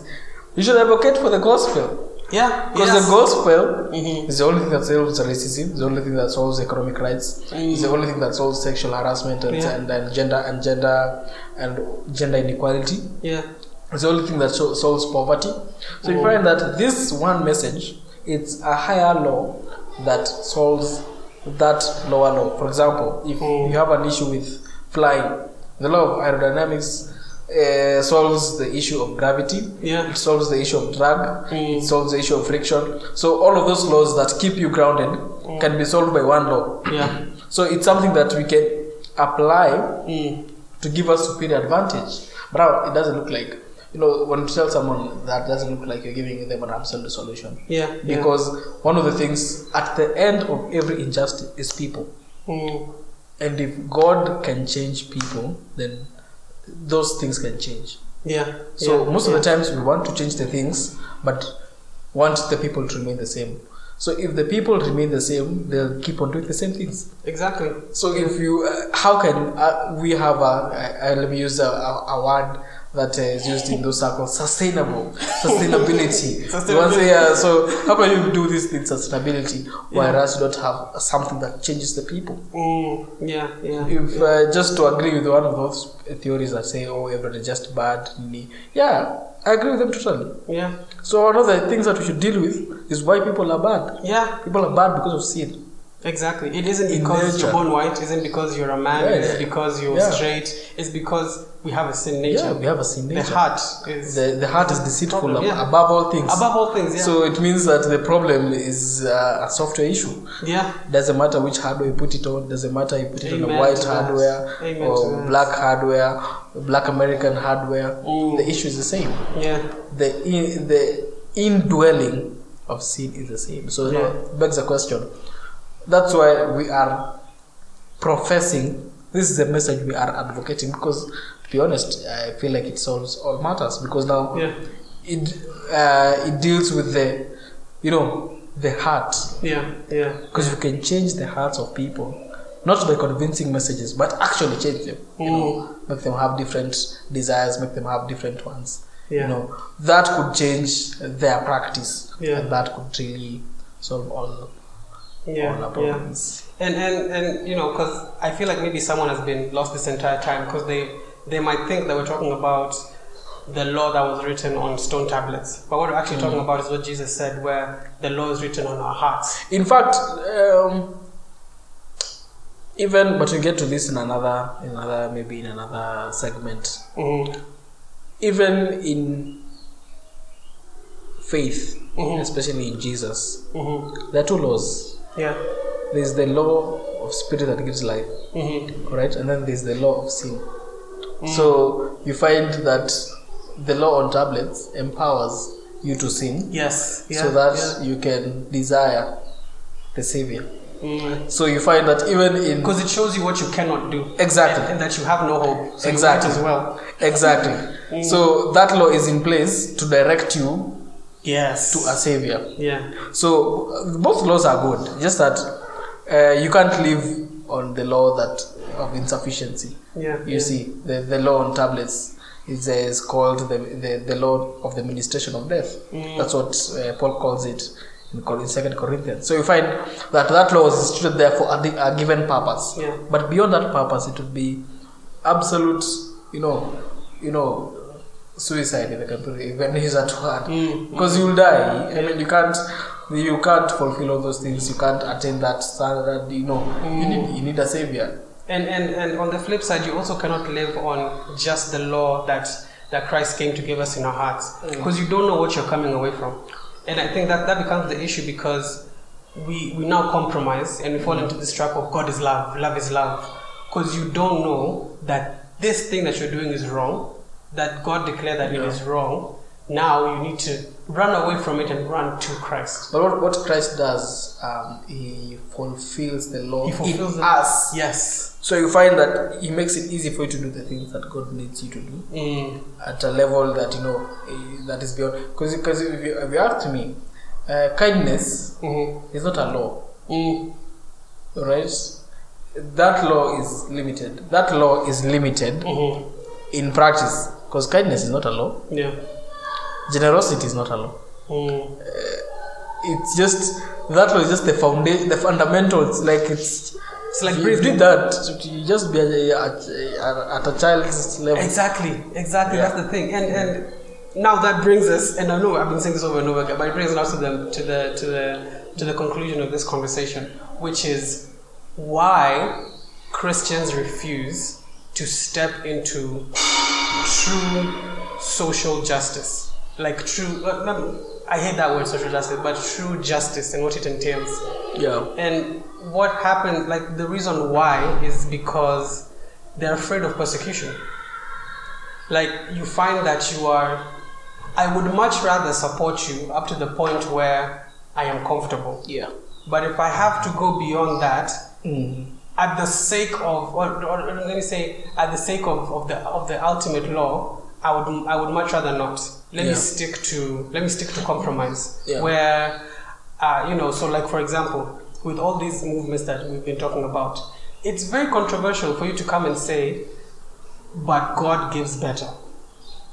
You should advocate for the gospel Yeah, because yes. the gospel Mhm. is the only thing that solves racism. The only thing that solves economic rights. It's the only thing that solves sexual harassment and, Yeah. and, and gender and gender and gender inequality. Yeah, It's the only thing that so- solves poverty. So you find that this one message, it's a higher law that solves that lower law. For example, if Mm. you have an issue with flying, the law of aerodynamics uh, solves the issue of gravity. Yeah. It solves the issue of drag. Mm. It solves the issue of friction. So all of those laws that keep you grounded can be solved by one law. yeah. So it's something that we can apply Mm. to give us superior advantage. But now it doesn't look like, you know, when you tell someone that doesn't look like you're giving them an absolute solution. Yeah, yeah. Because one of the things at the end of every injustice is people. Mm. And if God can change people, then those things can change. Yeah. So yeah, most yeah. of the times we want to change the things, but want the people to remain the same. So if the people remain the same, they'll keep on doing the same things. Exactly. So if you, uh, how can uh, we have a, uh, uh, let me use a, a, a word that uh, is used in those circles, sustainable, sustainability. You want to say, uh, so how can you do this in sustainability whereas you don't have something that changes the people? Mm. Yeah, yeah. If uh, just to agree with one of those theories that say, oh, everyone is just bad, yeah, I agree with them totally. Yeah. So one of the things that we should deal with is why people are bad. Yeah. People are bad because of sin. Exactly. It isn't In because nature. you're born white. Isn't because you're a man. Yeah, It's yeah. because you're Yeah. straight. It's because we have a sin nature. Yeah, we have a sin nature. the heart is The, the heart is deceitful Problem, above all things. above all things. Yeah. So it means that the problem is uh, a software issue. yeah. Doesn't matter which hardware you put it on. Doesn't matter if you put it on a white hardware Amen or black hardware, black American hardware. Mm. The issue is the same. Yeah. The in, the indwelling of sin is the same. So Yeah. begs the question. That's why we are professing. This is the message we are advocating because, to be honest, I feel like it solves all matters because now Yeah. it uh, it deals with the you know the heart Yeah. Yeah. because you can change the hearts of people not by convincing messages but actually change them you know make them have different desires make them have different ones Yeah. you know that could change their practice Yeah. and that could really solve all Yeah. all our yeah. problems And and and you know, because I feel like maybe someone has been lost this entire time because they they might think that we're talking about the law that was written on stone tablets, but what we're actually Mm. talking about is what Jesus said, where the law is written on our hearts. in fact um, even but we get to this in another in another maybe in another segment Mm-hmm. even in faith, Mhm. especially in Jesus, Mm-hmm. there are two laws. Yeah. There's the law of spirit that gives life, Mm-hmm. right? And then there's the law of sin. So you find that the law on tablets empowers you to sin Yes. Yeah. so that yeah. you can desire the Savior. Mm. So you find that even in Because it shows you what you cannot do. Exactly. And, and that you have no hope. So Exactly. as well. exactly, so that law is in place to direct you Yes. to a Savior. yeah. So uh, both laws are good. Just that uh, you can't live on the law that of insufficiency. Yeah. You yeah. see, the, the law on tablets is, uh, is called the, the the law of the ministration of death. Mm. That's what uh, Paul calls it in, in Second Corinthians. So you find that that law is instituted there for a, a given purpose. Yeah. But beyond that purpose, it would be absolute, you know, you know, suicide in the can when it, if I can use that word mm, mm. because you'll die. I mean, you can't you can't fulfill all those things. You can't attain that standard. You know, you mm. need you need a savior. And, and and on the flip side, you also cannot live on just the law that that Christ came to give us in our hearts, mm. because you don't know what you're coming away from. And I think that that becomes the issue because we we now compromise and we fall into this trap of God is love, love is love, because you don't know that this thing that you're doing is wrong, that God declared that it Yeah. is wrong. Now you need to run away from it and run to Christ. But what, what Christ does, um, he fulfills the law He fulfills in us. Yes. So you find that he makes it easy for you to do the things that God needs you to do Mm. at a level that you know eh, that is beyond. Because because if you, if you ask me, uh, kindness Mm-hmm. is not a law. Mm. right? That law is limited. That law is limited Mm-hmm. in practice because kindness is not a law. Yeah. Generosity is not a law. Mm. It's just that law is just the foundation, the fundamentals. Like it's It's like you did that, you just be a, at, at a child's level. Exactly, exactly. Yeah. That's the thing. And and now that brings us, and I know I've been saying this over and over again, but it brings us to the to the to the to the conclusion of this conversation, which is why Christians refuse to step into true social justice, like true. uh, no, I hate that word, social justice, but true justice and what it entails. Yeah. And what happened, like the reason why is because they're afraid of persecution. Like you find that you are, I would much rather support you up to the point where I am comfortable. Yeah. But if I have to go beyond that, Mm. At the sake of, or, or let me say, at the sake of, of the of the ultimate law, I would I would much rather not. Let me stick to let me stick to compromise. Yeah. Where, uh, you know, so like for example, with all these movements that we've been talking about, it's very controversial for you to come and say, but God gives better.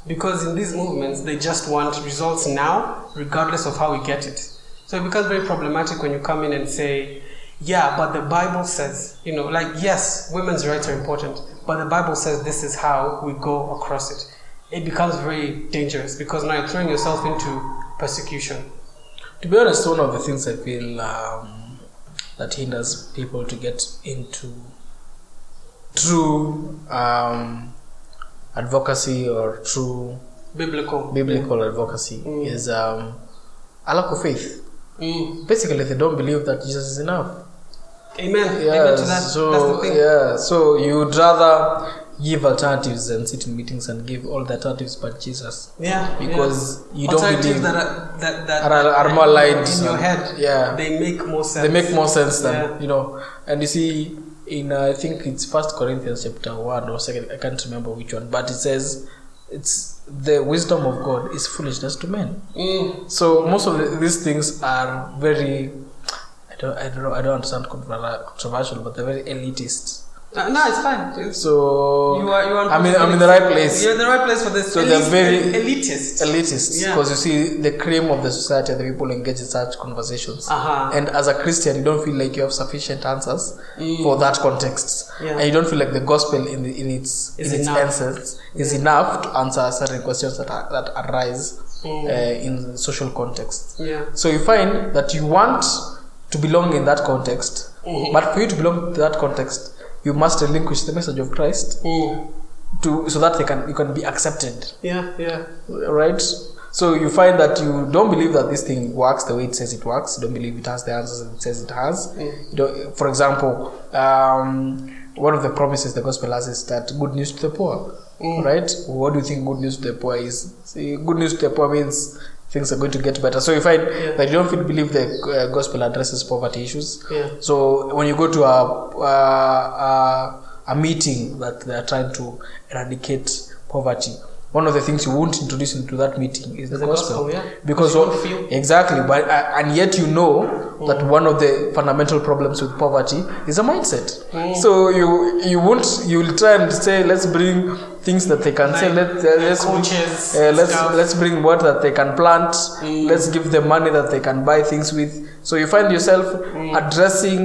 Because in these movements, they just want results now, regardless of how we get it. So it becomes very problematic when you come in and say, yeah, but the Bible says, you know, like, yes, women's rights are important, but the Bible says this is how we go across it. It becomes very dangerous because now you're throwing yourself into persecution. To be honest, one of the things I feel um, that hinders people to get into true um, advocacy or true Biblical. biblical advocacy Mm. is um, a lack of faith. Mm. Basically, they don't believe that Jesus is enough. Amen. Yeah, Amen to that. so That's the thing. yeah, so you'd rather give alternatives and sit in meetings and give all the alternatives but Jesus Yeah. because yeah. you don't Alternatives believe that are, that, that are, are more aligned in your head. Yeah, They make more sense. they make more sense than Yeah. you know. And you see, in uh, I think it's First Corinthians chapter one or second, I can't remember which one, but it says it's the wisdom of God is foolishness to men. Mm. So most of the, these things are very, I don't, I don't know, I don't understand controver- controversial, but they're very elitist. Uh, no, it's fine. It's, So you are, you are I mean, I'm in the right place. You're in the right place for this. So they're very elitist. elitist Yeah. because you see the cream of the society the people engage in such conversations. Uh-huh. And as a Christian, you don't feel like you have sufficient answers Mm. for that context, Yeah. and you don't feel like the gospel in the, in its Is in its enough. essence is enough to answer certain questions that are, that arise Mm. uh, in social context. Yeah. So you find that you want to belong in that context, Mhm. but for you to belong to that context, you must relinquish the message of Christ Mm. to so that they can you can be accepted, Yeah, yeah. right? So you find that you don't believe that this thing works the way it says it works. You don't believe it has the answers it says it has. Mm. For example, um, one of the promises the gospel has is that good news to the poor, Mm. right? What do you think good news to the poor is? See, good news to the poor means things are going to get better. So you find Yeah. that you don't feel, believe the uh, gospel addresses poverty issues. Yeah. So when you go to a, a, a, a meeting that they are trying to eradicate poverty, one of the things you won't introduce into that meeting is the, The gospel. gospel, yeah. Because You don't what- feel- exactly, but uh, and yet you know that Mm. one of the fundamental problems with poverty is a mindset. Mm. So you you won't you will try and say let's bring things that they can say let uh, let's bring- coaches, uh, let's stuff. let's bring what that they can plant. Mm. Let's give them money that they can buy things with. So you find yourself Mm. addressing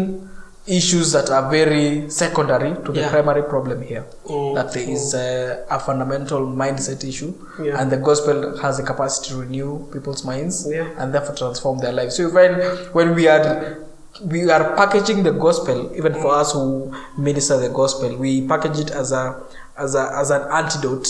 issues that are very secondary to the Yeah. primary problem here. Mm. That there is a, a fundamental mindset issue, Yeah. and the gospel has the capacity to renew people's minds Yeah. and therefore transform their lives. So you find when we are we are packaging the gospel, even for us who minister the gospel, we package it as a as a as an antidote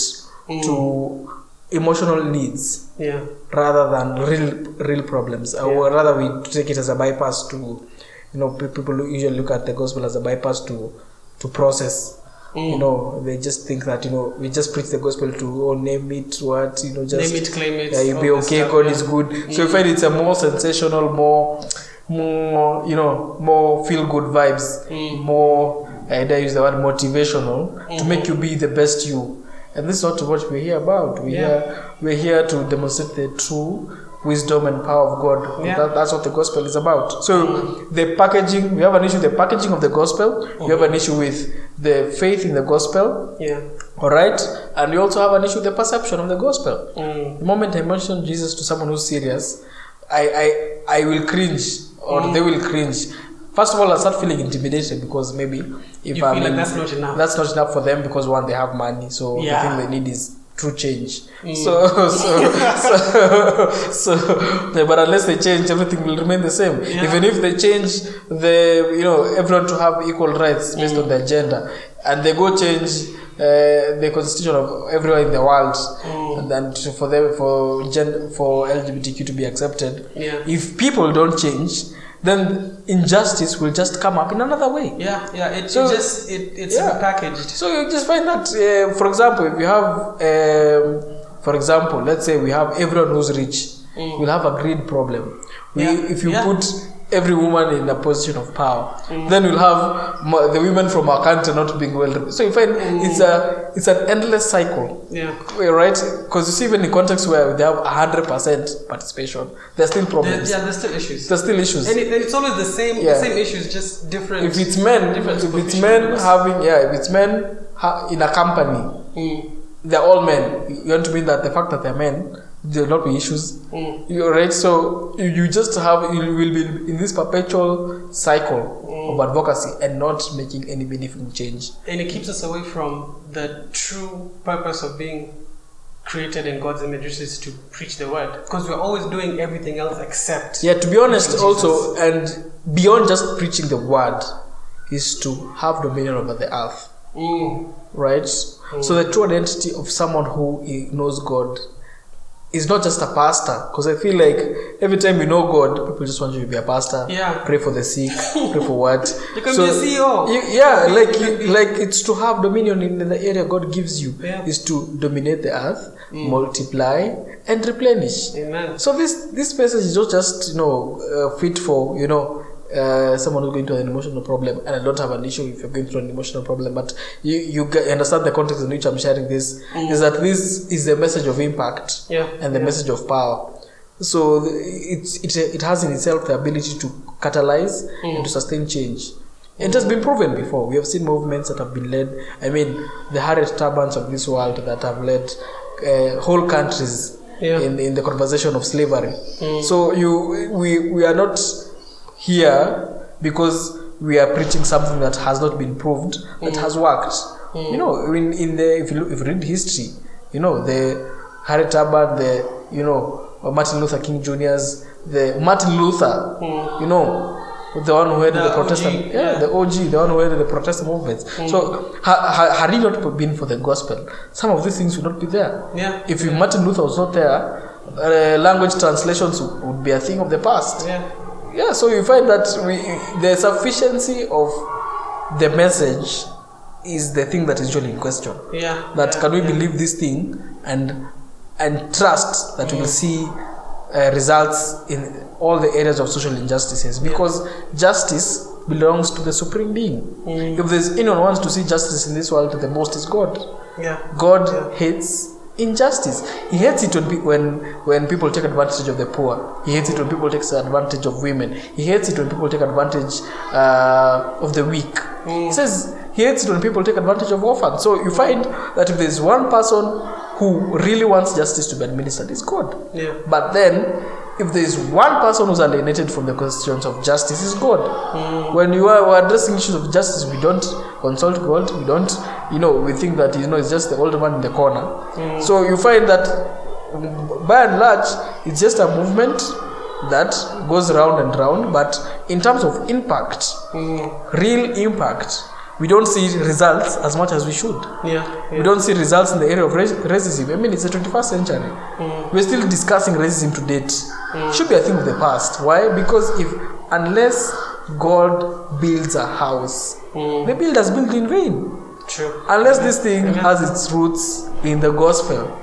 Mm. to emotional needs Yeah. rather than real real problems, or rather we take it as a bypass to you know people usually look at the gospel as a bypass to to process. You Mm. know, they just think that you know we just preach the gospel to oh name it what you know just Name it, claim it. yeah, you all be okay, stuff, God yeah. is good. So you find it's a more sensational, more, more, you know, more feel good vibes, Mm. more, I dare use the word motivational to Mhm. make you be the best you. And this is not what we're here about. We're Yeah. here, we're here to demonstrate the true wisdom and power of God. Yeah. That, that's what the gospel is about. So the packaging, we have an issue with the packaging of the gospel. We have an issue with the faith in the gospel. Yeah. All right, and we also have an issue with the perception of the gospel. Mm. The moment I mention Jesus to someone who's serious, I I, I will cringe or Mm. they will cringe. First of all, I start feeling intimidated because maybe if You I'm feel like that's not enough. that's not enough for them because one they have money, so Yeah. the thing they need is true change. Mm. So so so so, but unless they change, everything will remain the same. Yeah. Even if they change the you know everyone to have equal rights based on their gender, and they go change uh, the constitution of everyone in the world, Mm. and to, for them for gen, for LGBTQ to be accepted. Yeah. If people don't change, then injustice will just come up in another way. Yeah, yeah. It, So- it just it, it's Yeah. packaged. So you just find that, uh, for example, if you have, um, for example, let's say we have everyone who's rich, Mm. we'll have a greed problem. We, Yeah. If you Yeah. put every woman in a position of power, Mm. then we'll have the women from our country not being well. So you find it's a it's an endless cycle. Yeah. Right, because you see, even in contexts where they have hundred percent participation, there's still There, problems. yeah, there's still issues. There's still issues. And, it, and it's always the same Yeah. same issues, just different. if it's men, if it's men having, yeah, if it's men ha- in a company, Mm, they're all men. You want to mean that the fact that they're men, there will not be issues. mm, You're right. So you, you just have you will be in this perpetual cycle Mm. of advocacy and not making any meaningful change. and it keeps us away from the true purpose of being created in God's image, which is to preach the word. Because we're always doing everything else except. Yeah, to be honest, also, and beyond just preaching the word, is to have dominion over the earth, Mm. right? So the true identity of someone who knows God is not just a pastor, because I feel like every time you know God, people just want you to be a pastor. Yeah. Pray for the sick. pray for what? You can be a CEO. you- yeah, like you, like it's to have dominion in the area God gives you. Yeah. Is to dominate the earth, multiply, and replenish. Amen. So this this message is not just you know uh, fit for you know uh, someone who's going through an emotional problem, and I don't have an issue if you're going through an emotional problem, but you you get, understand the context in which I'm sharing this is that this is the message of impact Yeah, and the yeah. message of power. So it's it it has in itself the ability to catalyze and to sustain change. It has been proven before. We have seen movements that have been led. I mean, the Harriet Tubmans of this world that have led uh, whole countries Yeah. in, in the conversation of slavery. So you we we are not here because we are preaching something that has not been proved that mm. has worked. Mm. You know, in, in the if you look, if you read history, you know the Harriet Tubman, the you know Martin Luther King Jr.'s, the Martin Luther, mm. you know. The one who headed The the, Protestant, OG, yeah, yeah. the OG, the one who headed the Protestant movements. So, ha, ha, had it not been for the gospel, some of these things would not be there. Yeah. If Martin Luther was not there, uh, language translations would be a thing of the past. Yeah. Yeah, so you find that we, the sufficiency of the message is the thing that is usually in question. Yeah. That yeah, can we yeah. believe this thing and and trust that we will see uh, results in all the areas of social injustices because justice belongs to the supreme being. If there's anyone wants to see justice in this world, the most is God. Yeah. God Yeah. hates injustice. He hates it when, when when people take advantage of the poor. He hates it when people take advantage of women. He hates it when people take advantage uh, of the weak. He says he hates it when people take advantage of orphans. So you find that if there's one person who really wants justice to be administered, it's God. Yeah. But then, if there is one person who's alienated from the questions of justice, is God. When you are addressing issues of justice, we don't consult God. We don't, you know, we think that you know it's just the old man in the corner. Mm. So you find that, mm, by and large, it's just a movement that goes round and round. But in terms of impact, mm. real impact, we don't see results as much as we should. Yeah. We don't see results in the area of racism. I mean, it's the 21st century. Mm. We're still discussing racism to date. Should be a thing of the past. Why? Because if unless God builds a house, the builders build in vain. True. Unless this thing has its roots in the gospel,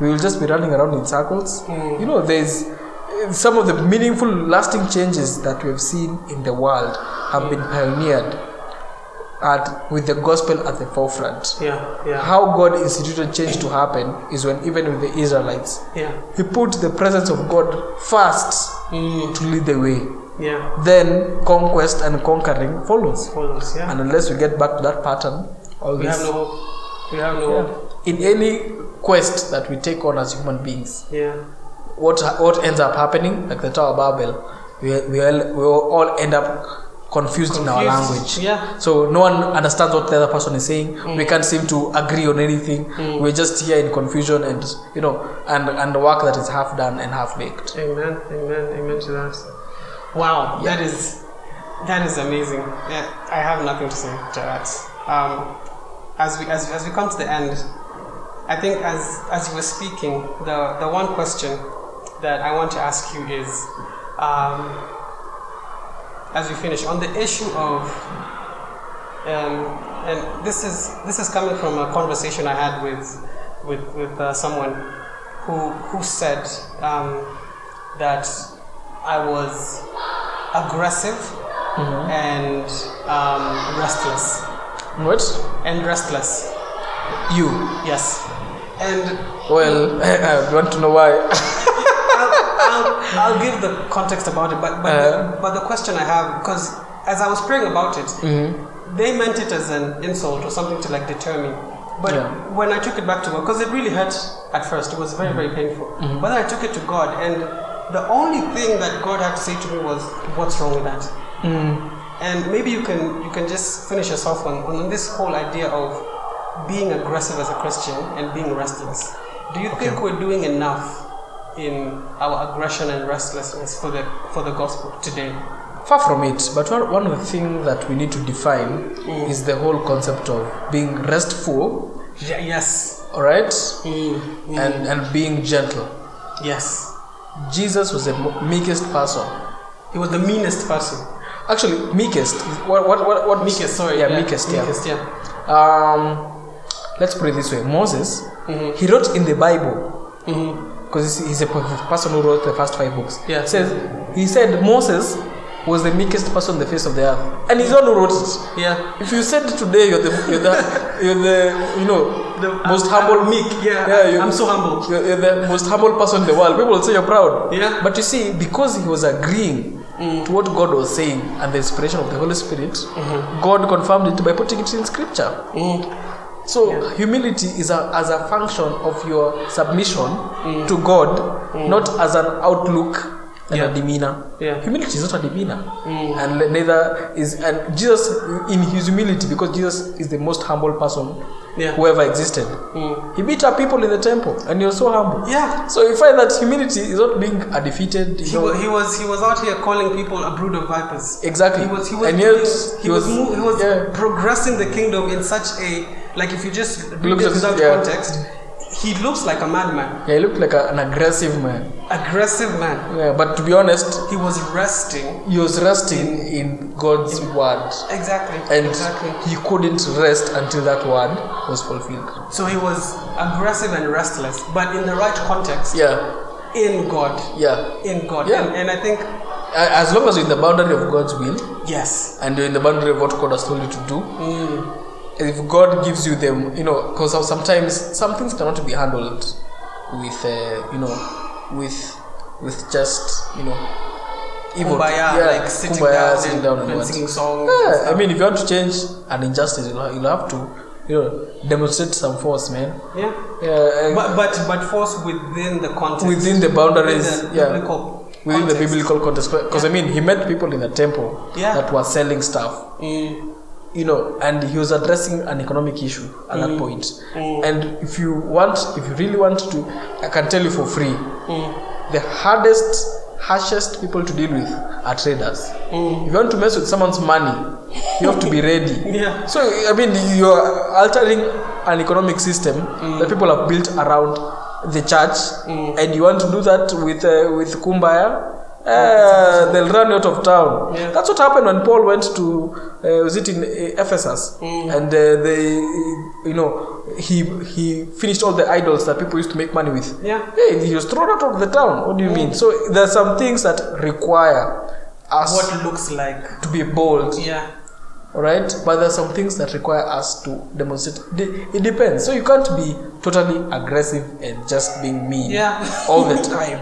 we will just be running around in circles. You know, there's eh, some of the meaningful, lasting changes that we have seen in the world have been pioneered at with the gospel at the forefront. Yeah. Yeah. How God instituted change to happen is when even with the Israelites, Yeah. He put the presence of God first Mm. to lead the way. Yeah. Then conquest and conquering follows. Follows. Yeah. And unless we get back to that pattern, all we this have no hope. We have no yeah. hope. in any quest that we take on as human beings, Yeah. what what ends up happening, like the Tower of Babel, we we all, we all end up confused, in our language. Yeah. So no one understands what the other person is saying. Mm. We can't seem to agree on anything. Mm. We're just here in confusion and you know and and work that is half done and half baked. Amen. Amen. Amen to that. Wow. That is that is amazing. Yeah, I have nothing to say to that. Um, as we as, as we come to the end, I think as as you were speaking, the the one question that I want to ask you is, um, as we finish on the issue of, um, and this is this is coming from a conversation I had with with with uh, someone who who said um, that I was aggressive and um, restless What? and restless. You? Yes, and Well, I want to know why. I'll, I'll, I'll give the context about it, but but, Uh. the, but the question I have because as I was praying about it, they meant it as an insult or something to like deter me. But Yeah. when I took it back to God, because it really hurt at first, it was very very painful. But then I took it to God, and the only thing that God had to say to me was, "What's wrong with that?" And maybe you can you can just finish us off on, on this whole idea of being aggressive as a Christian and being restless. Do you think we're doing enough in our aggression and restlessness for the for the gospel today? Far from it, but one, one of the things that we need to define Mm. is the whole concept of being restful, Yeah, yes. all right, Mm, mm, and and being gentle. yes. Jesus was the meekest person. He was the meanest person. Actually, meekest. What what what, what Meekest, sorry. Yeah, meekest. Yeah. Meekest, yeah. Um, let's put it this way: Moses, Mhm. he wrote in the Bible hmm because he's, he's a person who wrote the first five books. Yeah. Says he said Moses was the meekest person on the face of the earth, and he's the one who wrote it. Yeah. If you said today you're the you're the you're the you know The most I'm- humble I'm meek. Yeah. Yeah, I'm so humble. you're, you're the most humble person in the world. People will say you're proud. Yeah. But you see, because he was agreeing mm. to what God was saying and the inspiration of the Holy Spirit, mm-hmm. God confirmed it by putting it in Scripture. Mm. So humility is a, as a function of your submission mm. to God, mm. not as an outlook and Yeah. a demeanor. Yeah. Humility is not a demeanor, and neither is and Jesus in his humility because Jesus is the most humble person Yeah. who ever existed. Mm. He beat up people in the temple, and he was so humble. Yeah. So you find that humility is not being a defeated. He was, he was he was out here calling people a brood of vipers. exactly. He was he was and yet he, he was, was, mo- he was yeah. progressing the kingdom in such a like if you just read it without yeah. context, he looks like a madman, Yeah, he looked like a, an aggressive man. aggressive man. Yeah, but to be honest, He was resting. he was resting in God's word. Exactly. and exactly. he couldn't rest until that word was fulfilled. So he was aggressive and restless, but in the right context, Yeah, in God, yeah. in God. Yeah. And, and I think As long as you're in the boundary of God's will yes. and you're in the boundary of what God has told you to do, Mm. If God gives you them, you know, because sometimes some things cannot be handled with, uh, you know, with with just, you know, evil. Kumbaya, like sitting kumbaya, down, sitting down and and singing songs. Yeah, I mean, if you want to change an injustice, you'll have, you'll have to, you know, demonstrate some force, man. yeah. Yeah, But but but force within the context. within the boundaries, Within the yeah. biblical within the biblical context because i mean he met people in the temple Yeah. that were selling stuff Mm, you know and he was addressing an economic issue at mm. that point mm. and if you want if you really want to i can tell you for free mm, the hardest harshest people to deal with are traders mm. if you want to mess with someone's money you have to be ready Yeah. so i mean you're altering an economic system Mm. that people have built around the church mm. and you want to do that with uh, with kumbaya uh, they'll run out of town. Yeah. That's what happened when Paul went to uh, was it in uh, Ephesus, Mm. and uh, they, you know, he he finished all the idols that people used to make money with. Yeah. Hey, he was thrown out of the town. What do you mean? So there's some things that require us What looks like. to be bold, Yeah. all right? But there are some things that require us to demonstrate. De- It depends. So you can't be totally aggressive and just being mean Yeah. all the time.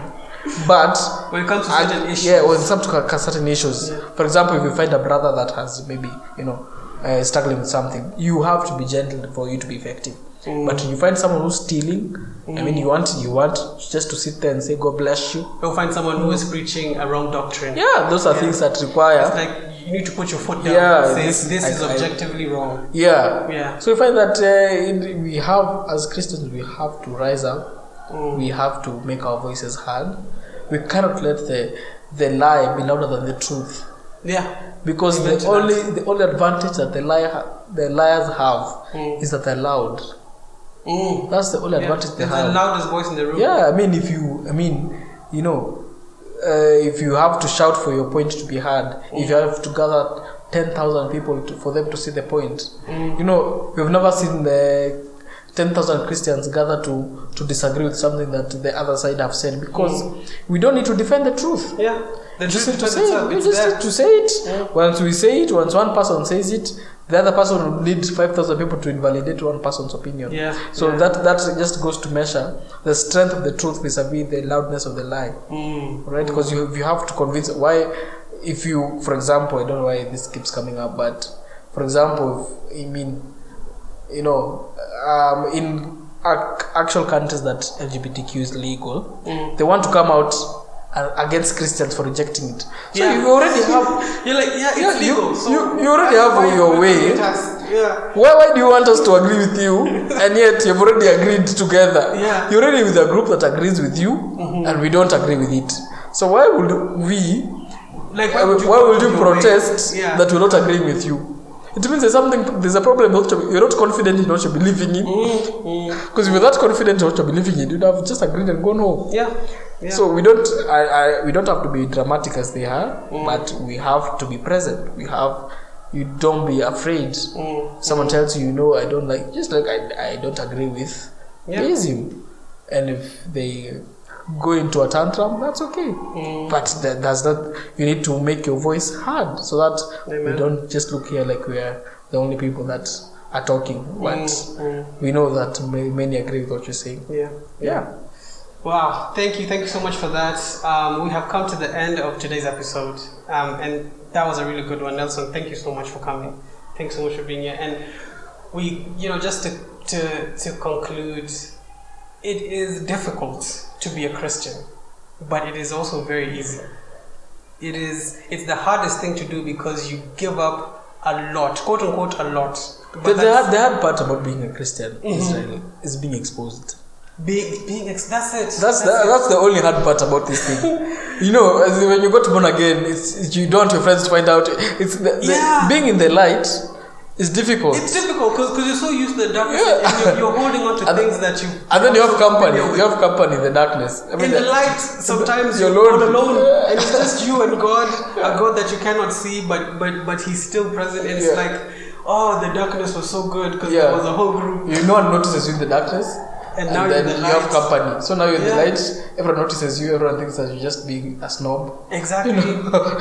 But When it comes to certain issues. yeah, when it comes to certain issues, for example, if you find a brother that has maybe you know uh, struggling with something, you have to be gentle for you to be effective. But if you find someone who's stealing, I mean, you want you want just to sit there and say God bless you. You'll find someone who is preaching a wrong doctrine. Yeah, those are Yeah. things that require. It's like you need to put your foot down Yeah, say this- this, I- is I- objectively wrong. Yeah. Yeah. So we find that uh, we have, as Christians, we have to rise up. Mm. We have to make our voices heard. We cannot let the the lie be louder than the truth, Yeah. because the to that. only the only advantage that the ha- the liars have Mm. is that they're loud. Mm. That's the only Yeah. advantage they There's the loudest voice in the room. Yeah, I mean, if you, I mean, you know, uh, if you have to shout for your point to be heard, if you have to gather ten thousand people to, for them to see the point, Mm. you know, we've never seen the ten thousand Christians gather to to disagree with something that the other side have said because we don't need to defend the truth. Yeah. The We just need to say it. itself. We It's just there. need to say it. Once we say it, once one person says it, the other person will need five thousand people to invalidate one person's opinion. Yeah. So yeah. that that just goes to measure the strength of the truth vis-a-vis the loudness of the lie, Mm. right? Because you you have to convince why, if you, for example, I don't know why this keeps coming up, but for example, if, I mean, you know, um, in ac- actual countries that LGBTQ is legal, Mm. they want to come out uh, against Christians for rejecting it. So Yeah. you already have You're like, yeah, it's you- legal. so you- you already have your way. can't it has- Yeah. Why, why do you want us to agree with you and yet you've already agreed together? Yeah. You're already with a group that agrees with you and we don't agree with it. So why would we, Like, why, would you why would you protest Yeah. that we're not agreeing with you? It means there's something, there's a problem. You're not confident in what you're believing in. Mm, mm. Because if you're that confident in what you're believing in, you'd have just agreed and gone home. Yeah. Yeah. So we don't, I, I, we don't have to be dramatic as they are, Mm. but we have to be present. We have, you don't be afraid. Mm. Someone tells you, you know, I don't like, just like I, I don't agree with Yeah. deism. And if they go into a tantrum, that's okay. Mm. But that, that's not, you need to make your voice heard so that we don't just look here like we are the only people that are talking. But Mm, mm. we know that ma- many agree with what you're saying. Yeah. Yeah. Wow, thank you, thank you so much for that. Um, we have come to the end of today's episode, um, and that was a really good one, Nelson. Thank you so much for coming. Thanks so much for being here. And we, you know, just to to to conclude, it is difficult to be a Christian, but it is also very easy. It is it's the hardest thing to do because you give up a lot, quote unquote, a lot. The, But the, that's- hard, the hard part about being a Christian Mm-hmm. Israel is being exposed. being being ex- that's it. That's the, it. that's the only hard part about this thing. you know, as when you got born again, it's, it's- you don't want your friends to find out. It's the, the, Yeah. being in the light is difficult. It's difficult because you're so used to the darkness Yeah. and you're, you're holding on to And- things that you. and then you have company. You have company in the darkness. I in the the- light, sometimes you're you're, alone. all alone, Yeah. and it's just you and God, a God that you cannot see, but but but He's still present, and it's Yeah. like, oh, the darkness was so good because Yeah. there was a whole group, you no one notices you in the darkness. And now you're then the you have company. So now you're in the Yeah. light. Everyone notices you. Everyone thinks that you're just being a snob. Exactly,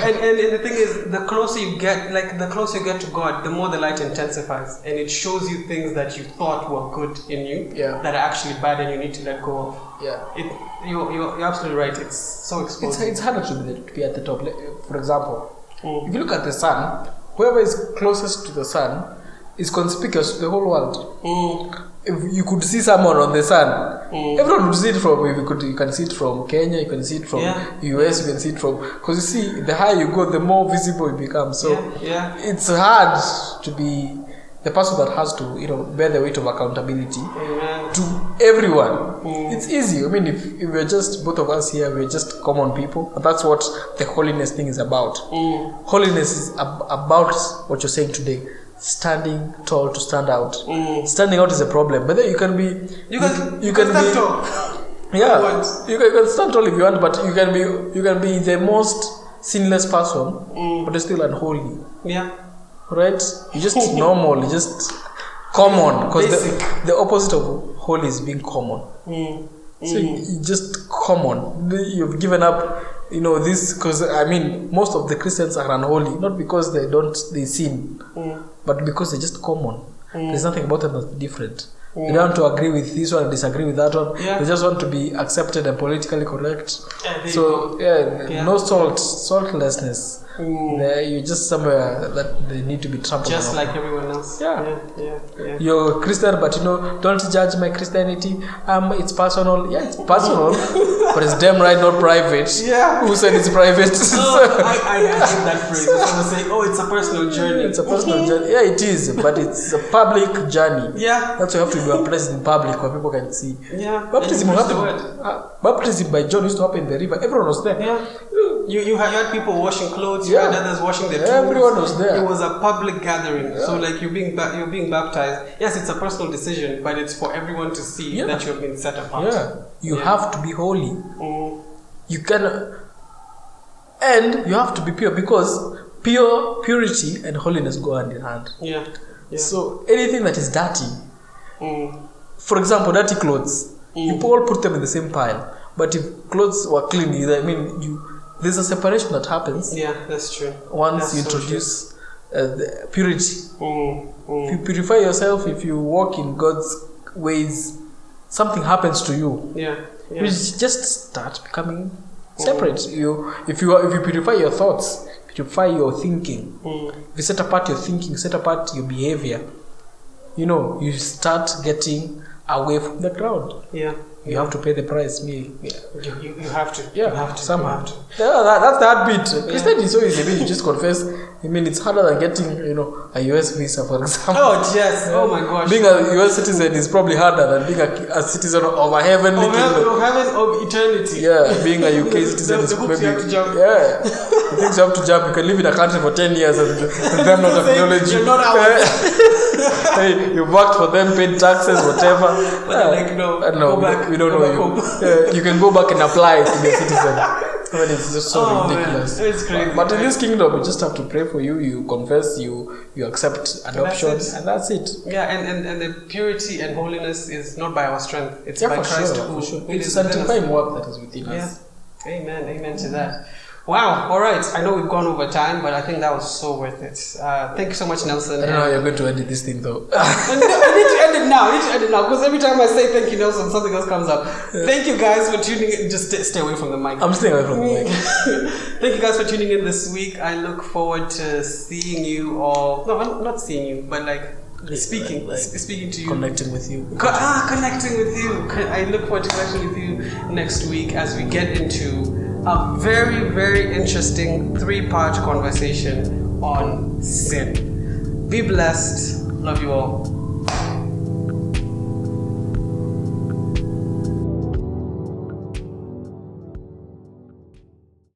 and, and and the thing is, the closer you get, like the closer you get to God, the more the light intensifies, and it shows you things that you thought were good in you Yeah. that are actually bad, and you need to let go of. Yeah. It, you're, you're, you're absolutely right. It's so It's, exposing. it's harder to be, to be at the top. For example, Mm. if you look at the sun, whoever is closest to the sun is conspicuous to the whole world. Mm. If you could see someone on the sun, Mm. everyone would see it from. If you could, you can see it from Kenya. You can see it from Yeah. US. You can see it from. Because you see, the higher you go, the more visible it becomes. So yeah, yeah. it's hard to be the person that has to, you know, bear the weight of accountability Amen. to everyone. Mm. It's easy. I mean, if, if we're just both of us here, we're just common people. And that's what the holiness thing is about. Mm. Holiness is ab- about what you're saying today. Standing tall to stand out. Mm. Standing out is a problem, but then you can be. You can, You can stand be. tall. Yeah, you can, you can stand tall if you want, but you can be. You can be the most sinless person, Mm. but you're still unholy. Yeah. Right? You're just normal. You're just common. Because the, the opposite of holy is being common. Mm. So you just common. You've given up, you know, this because I mean, most of the Christians are unholy, not because they don't they sin, Mm. But because they're just common. There's nothing about them that's different. They Mm. don't want to agree with this one and disagree with that one. Yeah. They just want to be accepted and politically correct. Yeah, So yeah, Yeah. no salt, saltlessness. Mm. You're just somewhere that they need to be trampled. Just on. like everyone else. Yeah. Yeah. Yeah. yeah. You're Christian, but you know, don't judge my Christianity. Um, it's personal. Yeah, it's personal, but it's damn right not private. Yeah. Who said it's private? Oh, I, I, I hate that phrase. Someone say, "Oh, it's a personal journey." it's a personal journey. Yeah, it is, but it's a public journey. Yeah. That's why you have to be baptized in public where people can see. Yeah. Baptism And will the word. Uh, baptism by John used to happen in the river. Everyone was there. Yeah. You, you had, you had people washing clothes. You Yeah. had others washing their tools. Everyone was there. It was a public gathering. So like you're being ba- you're being baptized. Yes, it's a personal decision, but it's for everyone to see Yeah. that you've been set apart. Yeah, you Yeah. have to be holy. Mm. You can, and you have to be pure because pure purity and holiness go hand in hand. Yeah. Yeah. So anything that is dirty, Mm. for example, dirty clothes, you Mm. all put them in the same pile. But if clothes were clean, you- I mean, you there's a separation that happens Yeah, that's true. once That's you so introduce uh, the purity. Mm. If Mm. you purify yourself, if you walk in God's ways, something happens to you. Yeah. You just start becoming separate. You, if you if you purify your thoughts, purify your thinking. Mm. If you set apart your thinking, set apart your behavior. You know, you start getting away from the crowd. Yeah. You have to pay the price. Me, You, you, you have to. yeah, You have to. You have to. Yeah, that, that's the heartbeat. Christianity is so easy. I mean, you just confess. I mean, it's harder than getting, you know, a US visa, for example. Oh, yes. Oh, my gosh. Being a US citizen is probably harder than being a, a citizen of a heavenly of, heaven, kingdom. of heaven, of eternity. Yeah, being a UK citizen The- is the hoops maybe you have to jump. yeah. The things you have to jump. You can live in a country for ten years and, and them not acknowledge you. you're not. Hey, you worked for them, paid taxes, whatever. But they're like, no, Uh, no, go back, we don't go know you. Yeah, you can go back and apply to be a citizen. I mean, it's just so Oh, man, ridiculous. it's crazy. But in this kingdom, you just have to pray for you. You confess. You you accept adoption, it. and that's it. Yeah, and, and, and the purity and holiness is not by our strength. It's Yeah, by Christ sure, who, sure. who It's is within us. sanctifying work that is within Yeah. us. Amen. Amen to that. Wow. All right. I know we've gone over time, but I think that was so worth it. Uh, thank you so much, Nelson. I don't know how you're going to edit this thing though. I need I need to end it now. I need to end it now because every time I say thank you, Nelson, something else comes up. Thank you guys for tuning in. Just stay, stay away from the mic. I'm staying away from the mic. Thank you guys for tuning in this week. I look forward to seeing you all. No, not seeing you, but like speaking, like speaking to you. Connecting with you. Co- ah, connecting with you. I look forward to connecting with you next week as we get into a very, very interesting three part conversation on sin. Be blessed. Love you all.